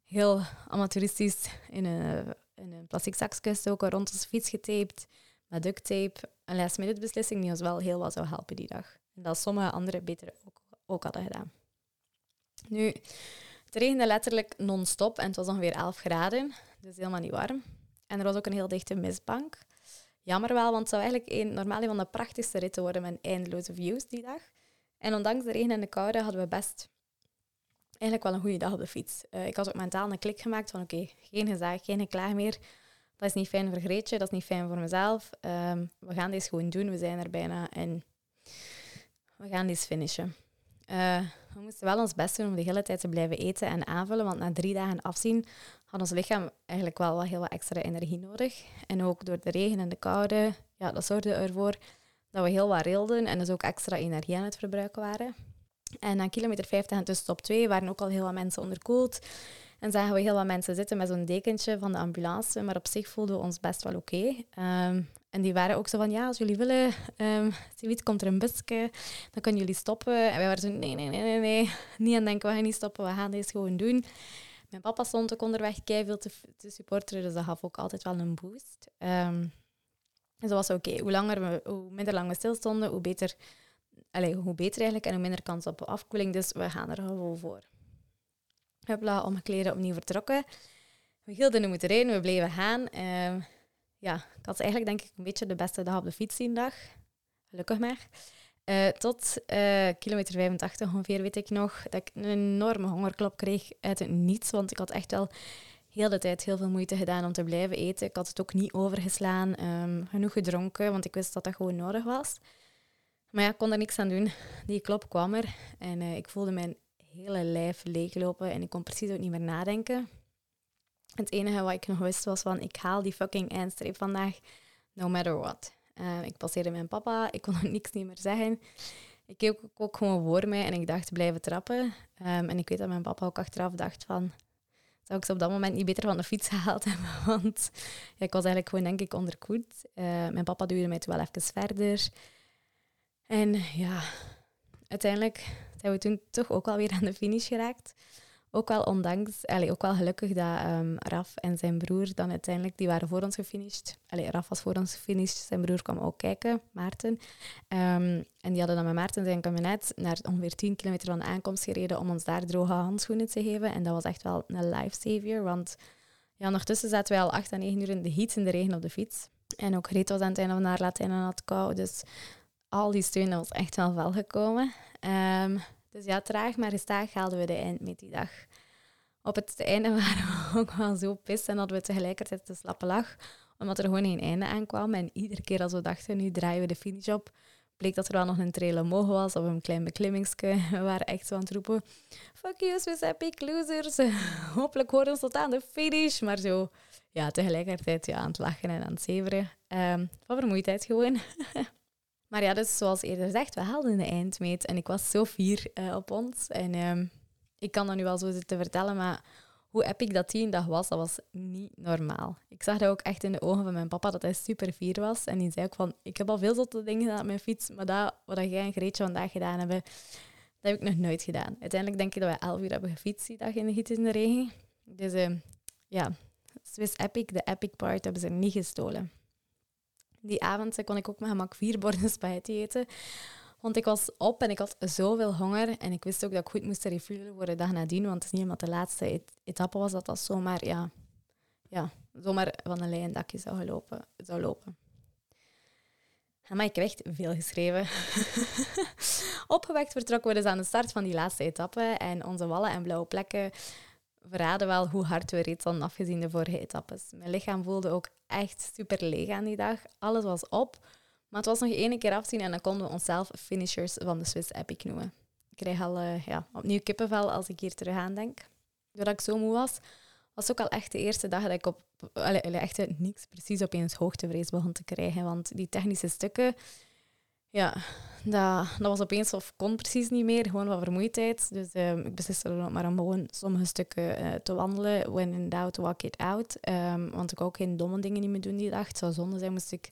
heel amateuristisch in een, in een plastic zakje stoken, rond onze fiets getaped, met duct tape. Een last minute beslissing die ons wel heel wat zou helpen die dag. En dat sommige anderen beter ook, ook hadden gedaan. Nu, het regende letterlijk non-stop en het was ongeveer 11 graden, dus helemaal niet warm. En er was ook een heel dichte mistbank. Jammer wel, want het zou eigenlijk een, normaal een van de prachtigste ritten worden met eindeloze views die dag. En ondanks de regen en de koude hadden we best eigenlijk wel een goede dag op de fiets. Uh, ik had ook mentaal een klik gemaakt van oké, geen gezag, geen klaag meer. Dat is niet fijn voor Greetje, dat is niet fijn voor mezelf. Um, we gaan dit gewoon doen, we zijn er bijna en we gaan dit finishen. Uh, we moesten wel ons best doen om de hele tijd te blijven eten en aanvullen, want na drie dagen afzien had ons lichaam eigenlijk wel wat heel wat extra energie nodig. En ook door de regen en de koude, ja, dat zorgde ervoor dat we heel wat rilden en dus ook extra energie aan het verbruiken waren. En na kilometer 50 en tussen top 2 waren ook al heel wat mensen onderkoeld. En zagen we heel wat mensen zitten met zo'n dekentje van de ambulance, maar op zich voelden we ons best wel oké. Ehm, en die waren ook zo van, ja, als jullie willen, um, komt er een busje, dan kunnen jullie stoppen. En wij waren zo, nee, nee, nee, nee, nee, niet aan denken, we gaan niet stoppen, we gaan dit gewoon doen. Mijn papa stond ook onderweg keihard te, te supporteren, dus dat gaf ook altijd wel een boost. Um, en zo was oké, hoe langer we, hoe minder lang we stilstonden, hoe beter, allez, hoe beter eigenlijk en hoe minder kans op afkoeling. Dus we gaan er gewoon voor. Hupla, omgekleden, opnieuw vertrokken. We hielden nu moeten rijden, we bleven gaan. Uh, ja, ik had eigenlijk denk ik een beetje de beste dag op de fiets dag. Gelukkig maar. Uh, tot uh, kilometer 85 ongeveer weet ik nog dat ik een enorme hongerklop kreeg uit het niets. Want ik had echt wel heel de tijd heel veel moeite gedaan om te blijven eten. Ik had het ook niet overgeslaan, um, genoeg gedronken, want ik wist dat dat gewoon nodig was. Maar ja, ik kon er niks aan doen. Die klop kwam er en uh, ik voelde mijn hele lijf leeglopen en ik kon precies ook niet meer nadenken. Het enige wat ik nog wist was van, ik haal die fucking eindstreep vandaag, no matter what. Uh, ik passeerde mijn papa, (laughs) ik kon nog niks niet meer zeggen. Ik keek ook, ook gewoon voor mij en ik dacht blijven trappen. Um, en ik weet dat mijn papa ook achteraf dacht van, zou ik ze op dat moment niet beter van de fiets (laughs) gehaald hebben. Want ik was eigenlijk gewoon, denk ik, onderkoeld. Uh, mijn papa duwde mij toen wel even verder. En ja, uiteindelijk zijn we toen toch ook wel weer aan de finish geraakt. Ook wel ondanks, allee, ook wel gelukkig dat um, Raf en zijn broer dan uiteindelijk, die waren voor ons gefinished. Raf was voor ons gefinished, zijn broer kwam ook kijken, Maarten. Um, en die hadden dan met Maarten zijn kabinet naar ongeveer 10 kilometer van de aankomst gereden om ons daar droge handschoenen te geven. En dat was echt wel een lifesaver, want ja, ondertussen zaten wij al 8 à 9 uur in de heat in de regen op de fiets. En ook Reet was aan het einde van haar Latijn en had kou, dus al die steun was echt wel wel gekomen. Um, dus ja, traag maar gestaag haalden we de eindmeet die dag. Op het einde (laughs) waren we ook wel zo pist en hadden we tegelijkertijd de slappe lach, omdat er gewoon geen einde aankwam. En iedere keer als we dachten, nu draaien we de finish op, bleek dat er wel nog een trail omhoog was of een klein beklimmingsje. (laughs) We waren echt zo aan het roepen, fuck you, Swiss Epic losers. (laughs) Hopelijk horen ons tot aan de finish. Maar zo, ja, tegelijkertijd ja, aan het lachen en aan het zeveren. Um, van vermoeidheid gewoon. Maar ja, dus zoals eerder gezegd, we haalden de eindmeet en ik was zo fier uh, op ons. En um, ik kan dat nu wel zo zitten vertellen, maar hoe epic dat die dag was, dat was niet normaal. Ik zag dat ook echt in de ogen van mijn papa, dat hij super fier was. En die zei ook van, ik heb al veel zotte dingen gedaan op mijn fiets, maar dat wat jij en Greetje vandaag gedaan hebben, dat heb ik nog nooit gedaan. Uiteindelijk denk ik dat we elf uur hebben gefietst die dag in de hitte in de regen. Dus uh, ja, Swiss Epic, de epic part, hebben ze niet gestolen. Die avond kon ik ook met gemak vier borden (laughs) spaghetti eten. Want ik was op en ik had zoveel honger. En ik wist ook dat ik goed moest refuelen voor de dag nadien. Want het is niet omdat de laatste et etappe was dat dat zomaar, ja, ja, zomaar van een leien dakje zou, gelopen, zou lopen. Maar ik heb echt veel geschreven. (laughs) Opgewekt vertrokken we dus aan de start van die laatste etappe. En onze wallen en blauwe plekken verraden wel hoe hard we reeds hadden afgezien de vorige etappes. Mijn lichaam voelde ook echt super leeg aan die dag. Alles was op. Maar het was nog één keer afzien en dan konden we onszelf finishers van de Swiss Epic noemen. Ik krijg al uh, ja, opnieuw kippenvel als ik hier terug aan denk. Doordat ik zo moe was, was ook al echt de eerste dag dat ik op allee, echt niks precies opeens hoogtevrees begon te krijgen. Want die technische stukken, ja, dat, dat was opeens of kon precies niet meer, gewoon wat vermoeidheid. Dus um, ik besliste er maar om gewoon sommige stukken uh, te wandelen. When in doubt, walk it out. Um, want ik ook geen domme dingen niet meer doen die dag. Het zou zonde zijn, moest ik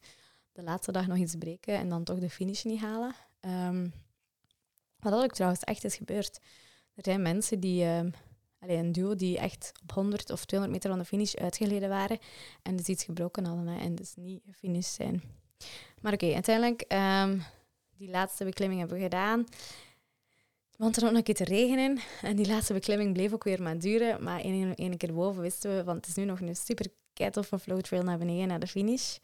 de laatste dag nog iets breken en dan toch de finish niet halen. Um, wat dat ook trouwens echt is gebeurd. Er zijn mensen die, um, allee, een duo die echt op 100 of 200 meter van de finish uitgeleden waren en dus iets gebroken hadden en dus niet gefinished zijn. Maar oké, uiteindelijk die laatste beklimming hebben we gedaan. Want er nog een keer te regenen. En die laatste beklimming bleef ook weer maar duren. Maar één, keer boven wisten we, want het is nu nog een super keitoffe flow trail naar beneden, naar de finish.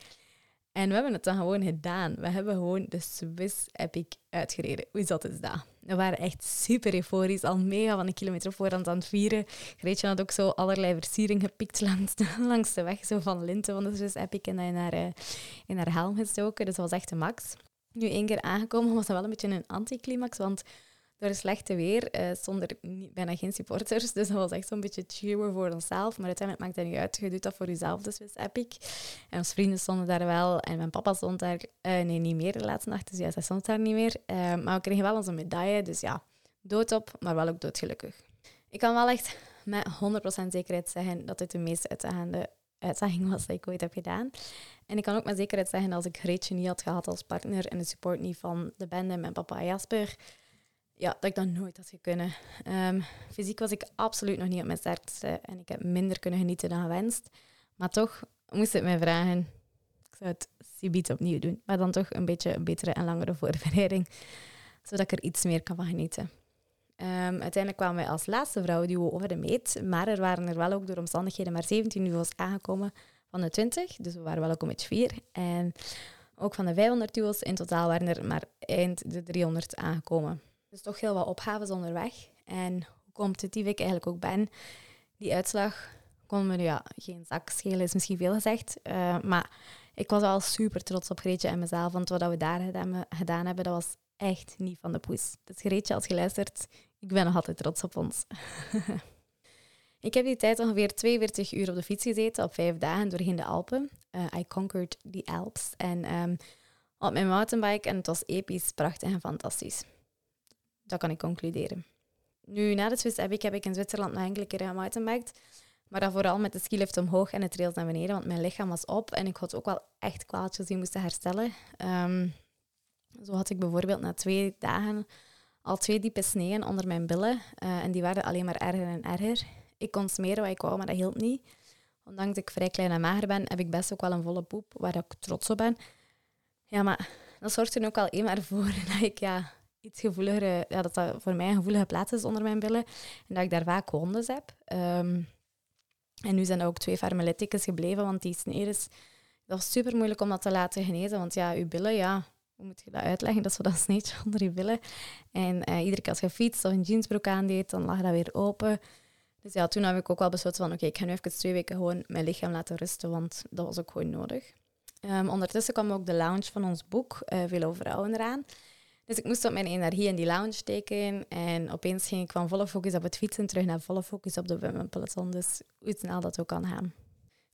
En we hebben het dan gewoon gedaan. We hebben gewoon de Swiss Epic uitgereden. Hoe zat is dat? We waren echt super euforisch, al mega van een kilometer voorhand aan het vieren. Greetje had ook zo allerlei versiering gepikt langs de, (laughs) langs de weg, zo van linten van de Swiss Epic en dan in haar, uh, in haar helm gestoken. Dus dat was echt de max. Nu één keer aangekomen (laughs) was dat wel een beetje een anticlimax, want door slechte weer, uh, zonder bijna geen supporters. Dus dat was echt zo'n beetje cheeren voor onszelf. Maar uiteindelijk maakt dat niet uit. Je doet dat voor jezelf, dus was epic. En onze vrienden stonden daar wel. En mijn papa stond daar, uh, nee, niet meer de laatste nacht. Dus ja, zij stond daar niet meer. Uh, maar we kregen wel onze medaille. Dus ja, doodop, maar wel ook doodgelukkig. Ik kan wel echt met 100% zekerheid zeggen dat dit de meest uitdagende uitdaging was die ik ooit heb gedaan. En ik kan ook met zekerheid zeggen, als ik Greetje niet had gehad als partner en de support niet van de band en mijn papa Jasper, ja, dat ik dat nooit had kunnen. Um, fysiek was ik absoluut nog niet op mijn sterkste en ik heb minder kunnen genieten dan gewenst. Maar toch moest het mij vragen. Ik zou het subiet opnieuw doen, maar dan toch een beetje een betere en langere (laughs) voorbereiding, zodat ik er iets meer kan van genieten. Um, uiteindelijk kwamen wij als laatste vrouwenduo over de meet, maar er waren er wel ook door omstandigheden maar 17 duo's aangekomen van de 20, dus we waren wel ook beetje vier. En ook van de 500 duo's in totaal waren er maar eind de 300 aangekomen. Dus toch heel wat opgaves onderweg. En hoe competitief ik eigenlijk ook ben, die uitslag kon me ja, geen zak schelen, is misschien veel gezegd. Uh, maar ik was wel super trots op Greetje en mezelf, want wat we daar gedaan hebben, dat was echt niet van de poes. Dus Greetje, als je luistert, ik ben nog altijd trots op ons. (laughs) ik heb die tijd ongeveer 42 uur op de fiets gezeten, op vijf dagen doorheen de Alpen. Uh, I conquered the Alps. En um, op mijn mountainbike, en het was episch, prachtig en fantastisch. Dat kan ik concluderen. Nu, na de Swiss Epic heb ik in Zwitserland nog enkele keer gemountainbiked. Maar dan vooral met de skilift omhoog en het trails naar beneden, want mijn lichaam was op en ik had ook wel echt kwaaltjes die moesten herstellen. Um, zo had ik bijvoorbeeld na twee dagen al twee diepe sneeën onder mijn billen. Uh, en die werden alleen maar erger en erger. Ik kon smeren wat ik wou, maar dat hielp niet. Ondanks dat ik vrij klein en mager ben, heb ik best ook wel een volle poep, waar ik trots op ben. Ja, maar dat zorgt er ook al één maar voor (laughs) dat ik ja, iets gevoeliger, ja, dat dat voor mij een gevoelige plaats is onder mijn billen. En dat ik daar vaak wondes heb. Um, en nu zijn er ook twee farmelittekens gebleven, want die sneeuw dat was super moeilijk om dat te laten genezen. Want ja, uw billen, ja, hoe moet je dat uitleggen? Dat zo dat (laughs) sneetje onder je billen. En uh, iedere keer als je fietst of een jeansbroek aandeed, dan lag dat weer open. Dus ja, toen heb ik ook wel besloten van oké, ik ga nu even twee weken gewoon mijn lichaam laten rusten, want dat was ook gewoon nodig. Um, ondertussen kwam ook de launch van ons boek, uh, Veel over vrouwen, eraan. Dus ik moest op mijn energie in die lounge steken. En opeens ging ik van volle focus op het fietsen terug naar volle focus op de women peloton. Dus hoe snel dat ook kan gaan.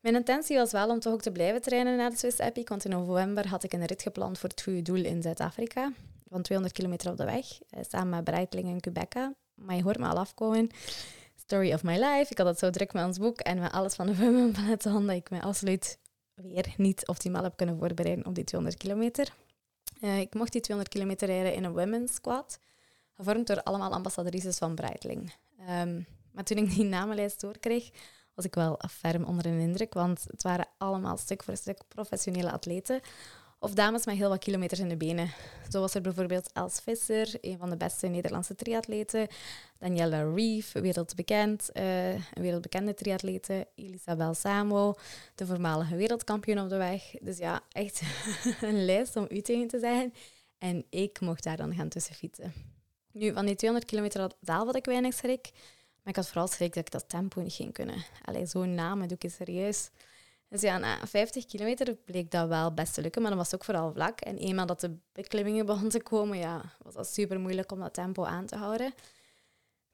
Mijn intentie was wel om toch ook te blijven trainen na de Swiss Epic, want in november had ik een rit gepland voor het goede doel in Zuid-Afrika, van 200 kilometer op de weg, eh, samen met Breitling en Quebeca. Maar je hoort me al afkomen. Story of my life. Ik had het zo druk met ons boek en met alles van de Women Peloton dat ik me absoluut weer niet optimaal heb kunnen voorbereiden op die 200 kilometer. Uh, ik mocht die 200 kilometer rijden in een women's squad, gevormd door allemaal ambassadrices van Breitling. Um, maar toen ik die namenlijst doorkreeg, was ik wel ferm onder een indruk, want het waren allemaal stuk voor stuk professionele atleten. Of dames met heel wat kilometers in de benen. Zo was er bijvoorbeeld Els Visser, een van de beste Nederlandse triatleten. Daniela Reeve, wereldbekend, uh, een wereldbekende triatlete. Elisabel Samo, de voormalige wereldkampioen op de weg. Dus ja, echt (laughs) een lijst om u tegen te zeggen. En ik mocht daar dan gaan tussen fietsen. Nu, van die 200 kilometer daal had ik weinig schrik. Maar ik had vooral schrik dat ik dat tempo niet ging kunnen. Alleen zo'n naam doe ik serieus. Dus ja, na 50 kilometer bleek dat wel best te lukken, maar dan was ook vooral vlak. En eenmaal dat de beklimmingen begonnen te komen, ja, was dat super moeilijk om dat tempo aan te houden.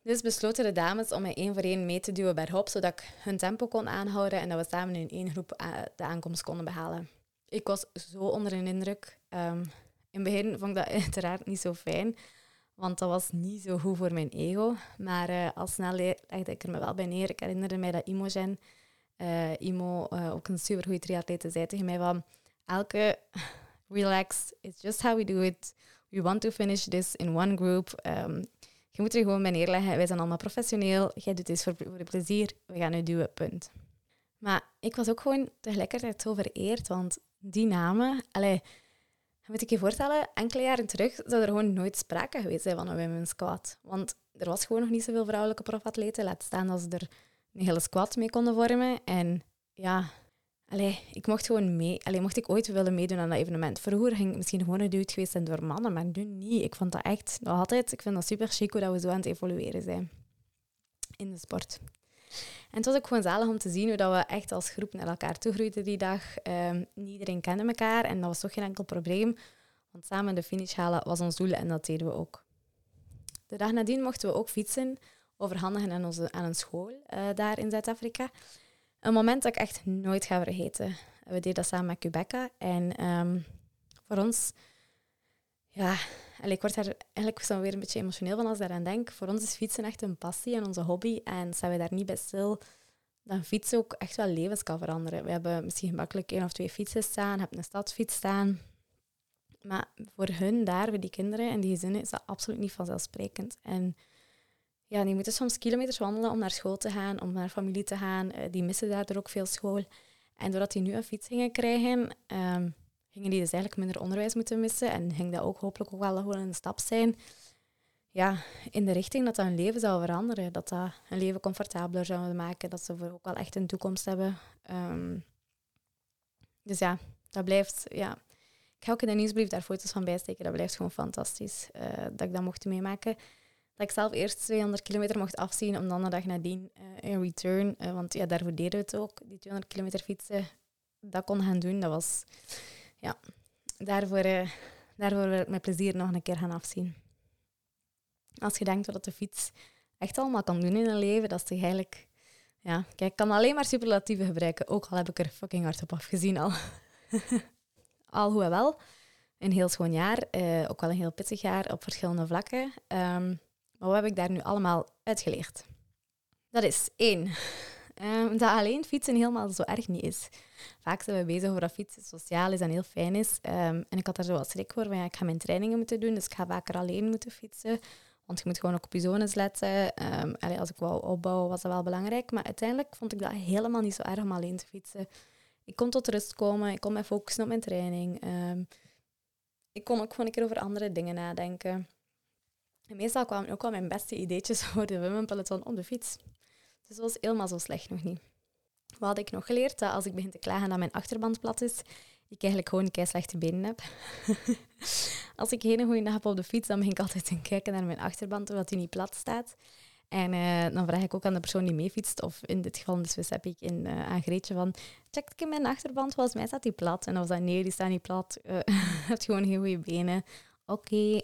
Dus besloten de dames om mij één voor één mee te duwen bergop, zodat ik hun tempo kon aanhouden en dat we samen in één groep eh, de aankomst konden behalen. Ik was zo onder een indruk. Um, in het begin vond ik dat (laughs) uiteraard niet zo fijn, want dat was niet zo goed voor mijn ego. Maar uh, al snel legde ik er me wel bij neer. Ik herinnerde mij dat Imogen, uh, Imo, uh, ook een supergoeie triatleet, zei tegen mij van... Elke, (laughs) relax, it's just how we do it. We want to finish this in one group. Um, je moet er gewoon bij neerleggen. Wij zijn allemaal professioneel. Jij doet dit voor, voor plezier. We gaan nu duwen, punt. Maar ik was ook gewoon tegelijkertijd zo vereerd, want die namen... Allee, moet ik je voorstellen, enkele jaren terug zou er gewoon nooit sprake geweest zijn van een women's squad. Want er was gewoon nog niet zoveel vrouwelijke profatleten. Laat staan dat ze er een hele squad mee konden vormen. En ja, allee, ik mocht gewoon mee. Allee, mocht ik ooit willen meedoen aan dat evenement. Vroeger ging het misschien gewoon een duwt geweest zijn door mannen, maar nu niet. Ik vond dat echt nog altijd, ik vind dat super chic hoe dat we zo aan het evolueren zijn in de sport. En het was ook gewoon zalig om te zien hoe we echt als groep naar elkaar toe groeiden die dag. Um, iedereen kende elkaar en dat was toch geen enkel probleem. Want samen de finish halen was ons doel en dat deden we ook. De dag nadien mochten we ook fietsen, overhandigen aan, onze, aan een school uh, daar in Zuid-Afrika. Een moment dat ik echt nooit ga vergeten. We deden dat samen met Quebeca. En um, voor ons, ja, ik word daar eigenlijk zo weer een beetje emotioneel van als ik daaraan denk. Voor ons is fietsen echt een passie en onze hobby. En staan we daar niet bij stil, dan fietsen ook echt wel levens kan veranderen. We hebben misschien gemakkelijk één of twee fietsen staan, hebben een stadsfiets staan. Maar voor hun daar, voor die kinderen en die gezinnen, is dat absoluut niet vanzelfsprekend. En ja, die moeten soms kilometers wandelen om naar school te gaan, om naar familie te gaan. Eh, die missen daardoor ook veel school. En doordat die nu een fiets gingen krijgen, um, gingen die dus eigenlijk minder onderwijs moeten missen. En ging dat ook hopelijk ook wel gewoon een stap zijn ja, in de richting dat dat hun leven zou veranderen. Dat dat hun leven comfortabeler zou maken. Dat ze voor ook wel echt een toekomst hebben. Um, dus ja, dat blijft... Ja. Ik ga ook in de nieuwsbrief daar foto's van bijsteken. Dat blijft gewoon fantastisch uh, dat ik dat mocht meemaken. Dat ik zelf eerst 200 kilometer mocht afzien om dan de dag nadien uh, in return... Uh, want ja, daarvoor deden we het ook. Die 200 kilometer fietsen, dat kon gaan doen. Dat was... Ja, daarvoor, daarvoor wil ik met plezier nog een keer gaan afzien. Als je denkt wat de fiets echt allemaal kan doen in een leven, dat is toch eigenlijk... Ja, kijk, ik kan alleen maar superlatieven gebruiken. Ook al heb ik er fucking hard op afgezien al. (laughs) al hoe wel. Een heel schoon jaar. Uh, ook wel een heel pittig jaar op verschillende vlakken. Um, maar wat heb ik daar nu allemaal uitgeleerd? Dat is één. Um, dat alleen fietsen helemaal zo erg niet is. Vaak zijn we bezig over dat fietsen sociaal is en heel fijn is. Um, en ik had daar zo wat schrik voor. Van, ja, ik ga mijn trainingen moeten doen, dus ik ga vaker alleen moeten fietsen. Want je moet gewoon ook op je zones letten. Um, als ik wou opbouwen, was dat wel belangrijk. Maar uiteindelijk vond ik dat helemaal niet zo erg om alleen te fietsen. Ik kon tot rust komen, ik kon mij focussen op mijn training. Ik kon ook gewoon een keer over andere dingen nadenken. En meestal kwamen ook wel mijn beste ideetjes (laughs) voor de women peloton op de fiets. Dus dat was helemaal zo slecht nog niet. Wat had ik nog geleerd? Dat als ik begin te klagen dat mijn achterband plat is, ik eigenlijk gewoon kei slechte benen heb. (laughs) als ik geen goede dag heb op de fiets, dan ben ik altijd te kijken naar mijn achterband, omdat die niet plat staat. En uh, dan vraag ik ook aan de persoon die meefietst, of in dit geval dus heb ik in, uh, aan Greetje van, check ik in mijn achterband, volgens mij staat die plat. En was dat, nee, die staat niet plat, (laughs) uh, hebt gewoon geen goede benen. Oké.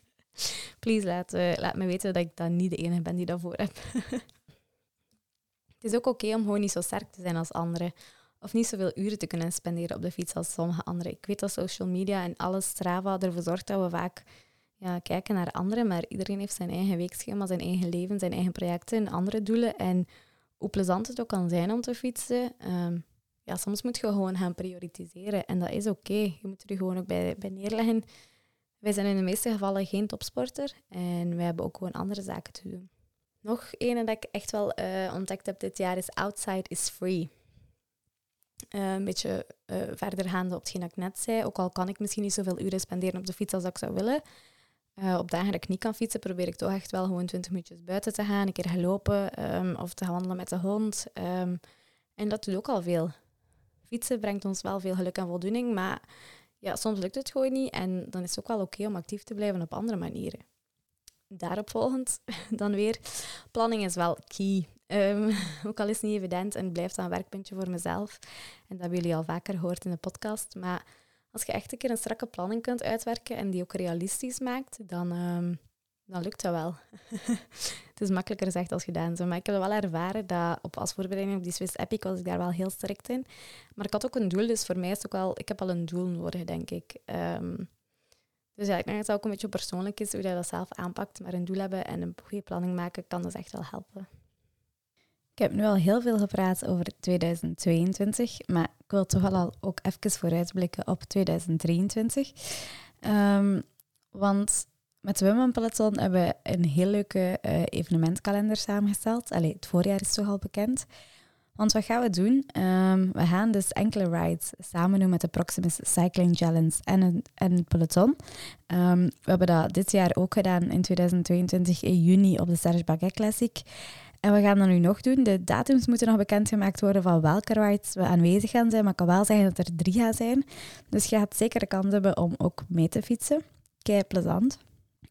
(laughs) Please, laat, laat me weten dat ik dan niet de enige ben die daarvoor heb. Het is ook oké om gewoon niet zo sterk te zijn als anderen of niet zoveel uren te kunnen spenderen op de fiets als sommige anderen. Ik weet dat social media en alles Strava ervoor zorgt dat we vaak ja, kijken naar anderen, maar iedereen heeft zijn eigen weekschema, zijn eigen leven, zijn eigen projecten, andere doelen. En hoe plezant het ook kan zijn om te fietsen, ehm, ja, soms moet je gewoon gaan prioritiseren. En dat is oké. Je moet er gewoon ook bij, bij neerleggen. Wij zijn in de meeste gevallen geen topsporter en wij hebben ook gewoon andere zaken te doen. Nog een dat ik echt wel uh, ontdekt heb dit jaar is Outside is Free. Uh, een beetje uh, verder gaande op hetgeen dat ik net zei. Ook al kan ik misschien niet zoveel uren spenderen op de fiets als ik zou willen. Op dagen dat ik niet kan fietsen, probeer ik toch echt wel gewoon 20 minuutjes buiten te gaan. Een keer gaan lopen um, of te gaan wandelen met de hond. Um, en dat doet ook al veel. Fietsen brengt ons wel veel geluk en voldoening, maar ja, soms lukt het gewoon niet. En dan is het ook wel oké om actief te blijven op andere manieren. Daarop volgend (laughs) dan weer, planning is wel key. Um, (laughs) ook al is het niet evident en het blijft een werkpuntje voor mezelf. En dat hebben jullie al vaker gehoord in de podcast. Maar als je echt een keer een strakke planning kunt uitwerken en die ook realistisch maakt, dan, um, dan lukt dat wel. (laughs) het is makkelijker gezegd als gedaan. Zo. Maar ik heb wel ervaren dat op, als voorbereiding op die Swiss Epic was ik daar wel heel strikt in. Maar ik had ook een doel, dus voor mij is het ook wel... Ik heb al een doel nodig, denk ik. Um, dus ja, ik denk dat het ook een beetje persoonlijk is hoe je dat zelf aanpakt. Maar een doel hebben en een goede planning maken kan dus echt wel helpen. Ik heb nu al heel veel gepraat over 2022, maar ik wil toch wel al ook even vooruitblikken op 2023. Um, ehm, want met Women Peloton hebben we een heel leuke uh, evenementkalender samengesteld. Allee, het voorjaar is toch al bekend. Want wat gaan we doen? Um, we gaan dus enkele rides samen doen met de Proximus Cycling Challenge en, en het peloton. Um, we hebben dat dit jaar ook gedaan in 2022 in juni op de Serge Baguet Classic. En we gaan dat nu nog doen. De datums moeten nog bekendgemaakt worden van welke rides we aanwezig gaan zijn. Maar ik kan wel zeggen dat er drie gaan zijn. Dus je gaat zeker de kans hebben om ook mee te fietsen. Kei plezant.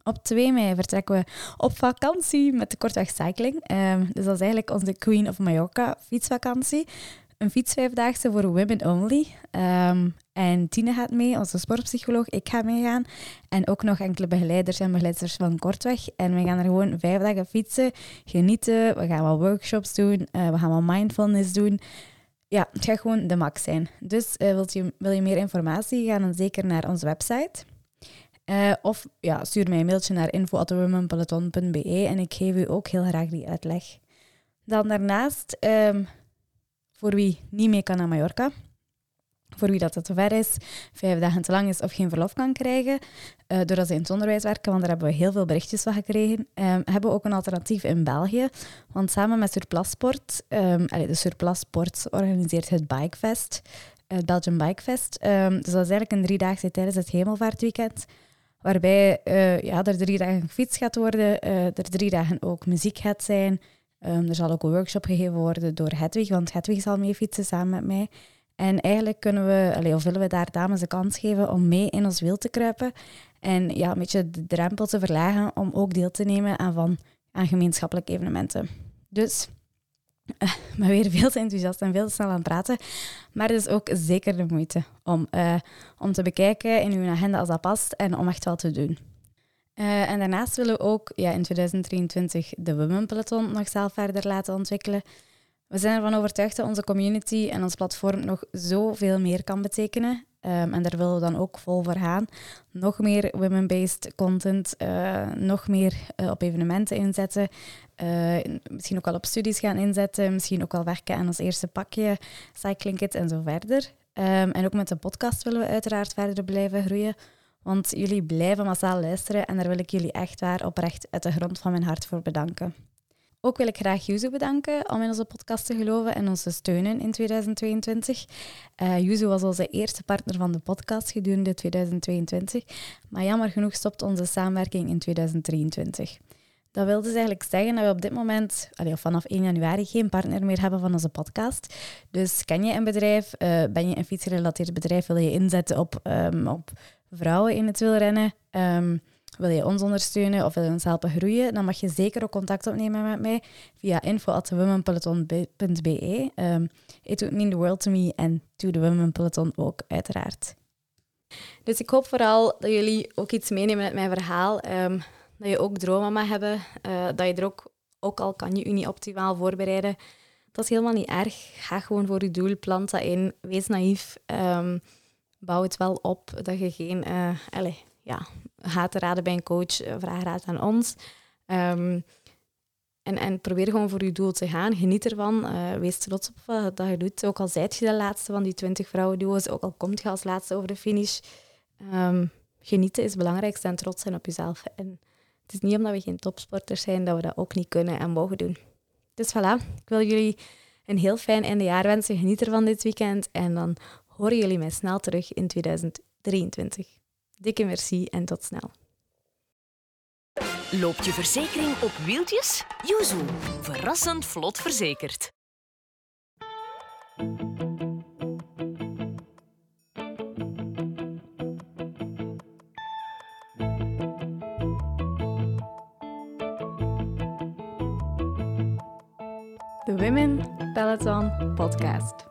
Op 2 mei vertrekken we op vakantie met de Kortweg Cycling. Um, dus dat is eigenlijk onze Queen of Mallorca fietsvakantie. Een fietsvijfdaagse voor women only. Um, En Tine gaat mee, onze sportpsycholoog. Ik ga meegaan. En ook nog enkele begeleiders en begeleiders van Kortweg. En we gaan er gewoon vijf dagen fietsen, genieten. We gaan wat workshops doen. Uh, we gaan wat mindfulness doen. Ja, het gaat gewoon de max zijn. Dus uh, wilt wil je meer informatie, ga dan zeker naar onze website. Uh, of ja, stuur mij een mailtje naar info.womenpeloton.be en ik geef u ook heel graag die uitleg. Dan daarnaast, um, voor wie niet mee kan naar Mallorca, voor wie dat te ver is, vijf dagen te lang is of geen verlof kan krijgen, uh, doordat ze in het onderwijs werken, want daar hebben we heel veel berichtjes van gekregen, um, hebben we ook een alternatief in België. Want samen met Surplasport, um, allez, de Surplasport organiseert het Bikefest, het Belgian Bikefest. Dus dat is eigenlijk een driedaagse tijdens het Hemelvaartweekend. Waarbij uh, ja, er drie dagen gefietst gaat worden, uh, er drie dagen ook muziek gaat zijn. Um, er zal ook een workshop gegeven worden door Hedwig, want Hedwig zal mee fietsen samen met mij. En eigenlijk kunnen we, allez, of willen we daar dames de kans geven om mee in ons wiel te kruipen. En ja, een beetje de drempel te verlagen om ook deel te nemen aan, van, aan gemeenschappelijke evenementen. Dus uh, maar weer veel te enthousiast en veel te snel aan het praten. Maar het is ook zeker de moeite om, uh, om te bekijken in uw agenda als dat past en om echt wel te doen. Uh, en daarnaast willen we ook ja, in 2023 de Women Peloton nog zelf verder laten ontwikkelen. We zijn ervan overtuigd dat onze community en ons platform nog zoveel meer kan betekenen. Um, en daar willen we dan ook vol voor gaan. Nog meer women-based content, nog meer op evenementen inzetten. Uh, misschien ook wel op studies gaan inzetten. Misschien ook wel werken aan ons eerste pakje, Cycling Kit en zo verder. Um, en ook met de podcast willen we uiteraard verder blijven groeien. Want jullie blijven massaal luisteren en daar wil ik jullie echt waar oprecht uit de grond van mijn hart voor bedanken. Ook wil ik graag Yuzu bedanken om in onze podcast te geloven en ons te steunen in 2022. Uh, Yuzu was onze eerste partner van de podcast gedurende 2022, maar jammer genoeg stopt onze samenwerking in 2023. Dat wil dus eigenlijk zeggen dat we op dit moment, vanaf 1 januari, geen partner meer hebben van onze podcast. Dus ken je een bedrijf, uh, ben je een fietsgerelateerd bedrijf, wil je inzetten op, um, op vrouwen in het wielrennen, um, wil je ons ondersteunen of wil je ons helpen groeien, dan mag je zeker ook contact opnemen met mij via info.womenpeloton.be. Um, it would mean the world to me en to the Women Peloton ook, uiteraard. Dus ik hoop vooral dat jullie ook iets meenemen met mijn verhaal. Dat je ook dromen mag hebben. Uh, dat je er ook, ook al kan je je optimaal voorbereiden. Dat is helemaal niet erg. Ga gewoon voor je doel, plant dat in. Wees naïef. Um, bouw het wel op dat je geen... Uh, allez, ja, gaat te raden bij een coach, eh, vraag raad aan ons. Um, en, en probeer gewoon voor je doel te gaan. Geniet ervan. Wees trots op wat dat je doet. Ook al zijt je de laatste van die 20 vrouwenduo's, ook al komt je als laatste over de finish. Um, genieten is het belangrijkste en trots zijn op jezelf. En het is niet omdat we geen topsporters zijn dat we dat ook niet kunnen en mogen doen. Dus voilà, ik wil jullie een heel fijn eindejaar wensen. Geniet ervan dit weekend en dan horen jullie mij snel terug in 2023. Dikke merci en tot snel. Loopt je verzekering op wieltjes? Yuzu, verrassend vlot verzekerd. Women Peloton Podcast.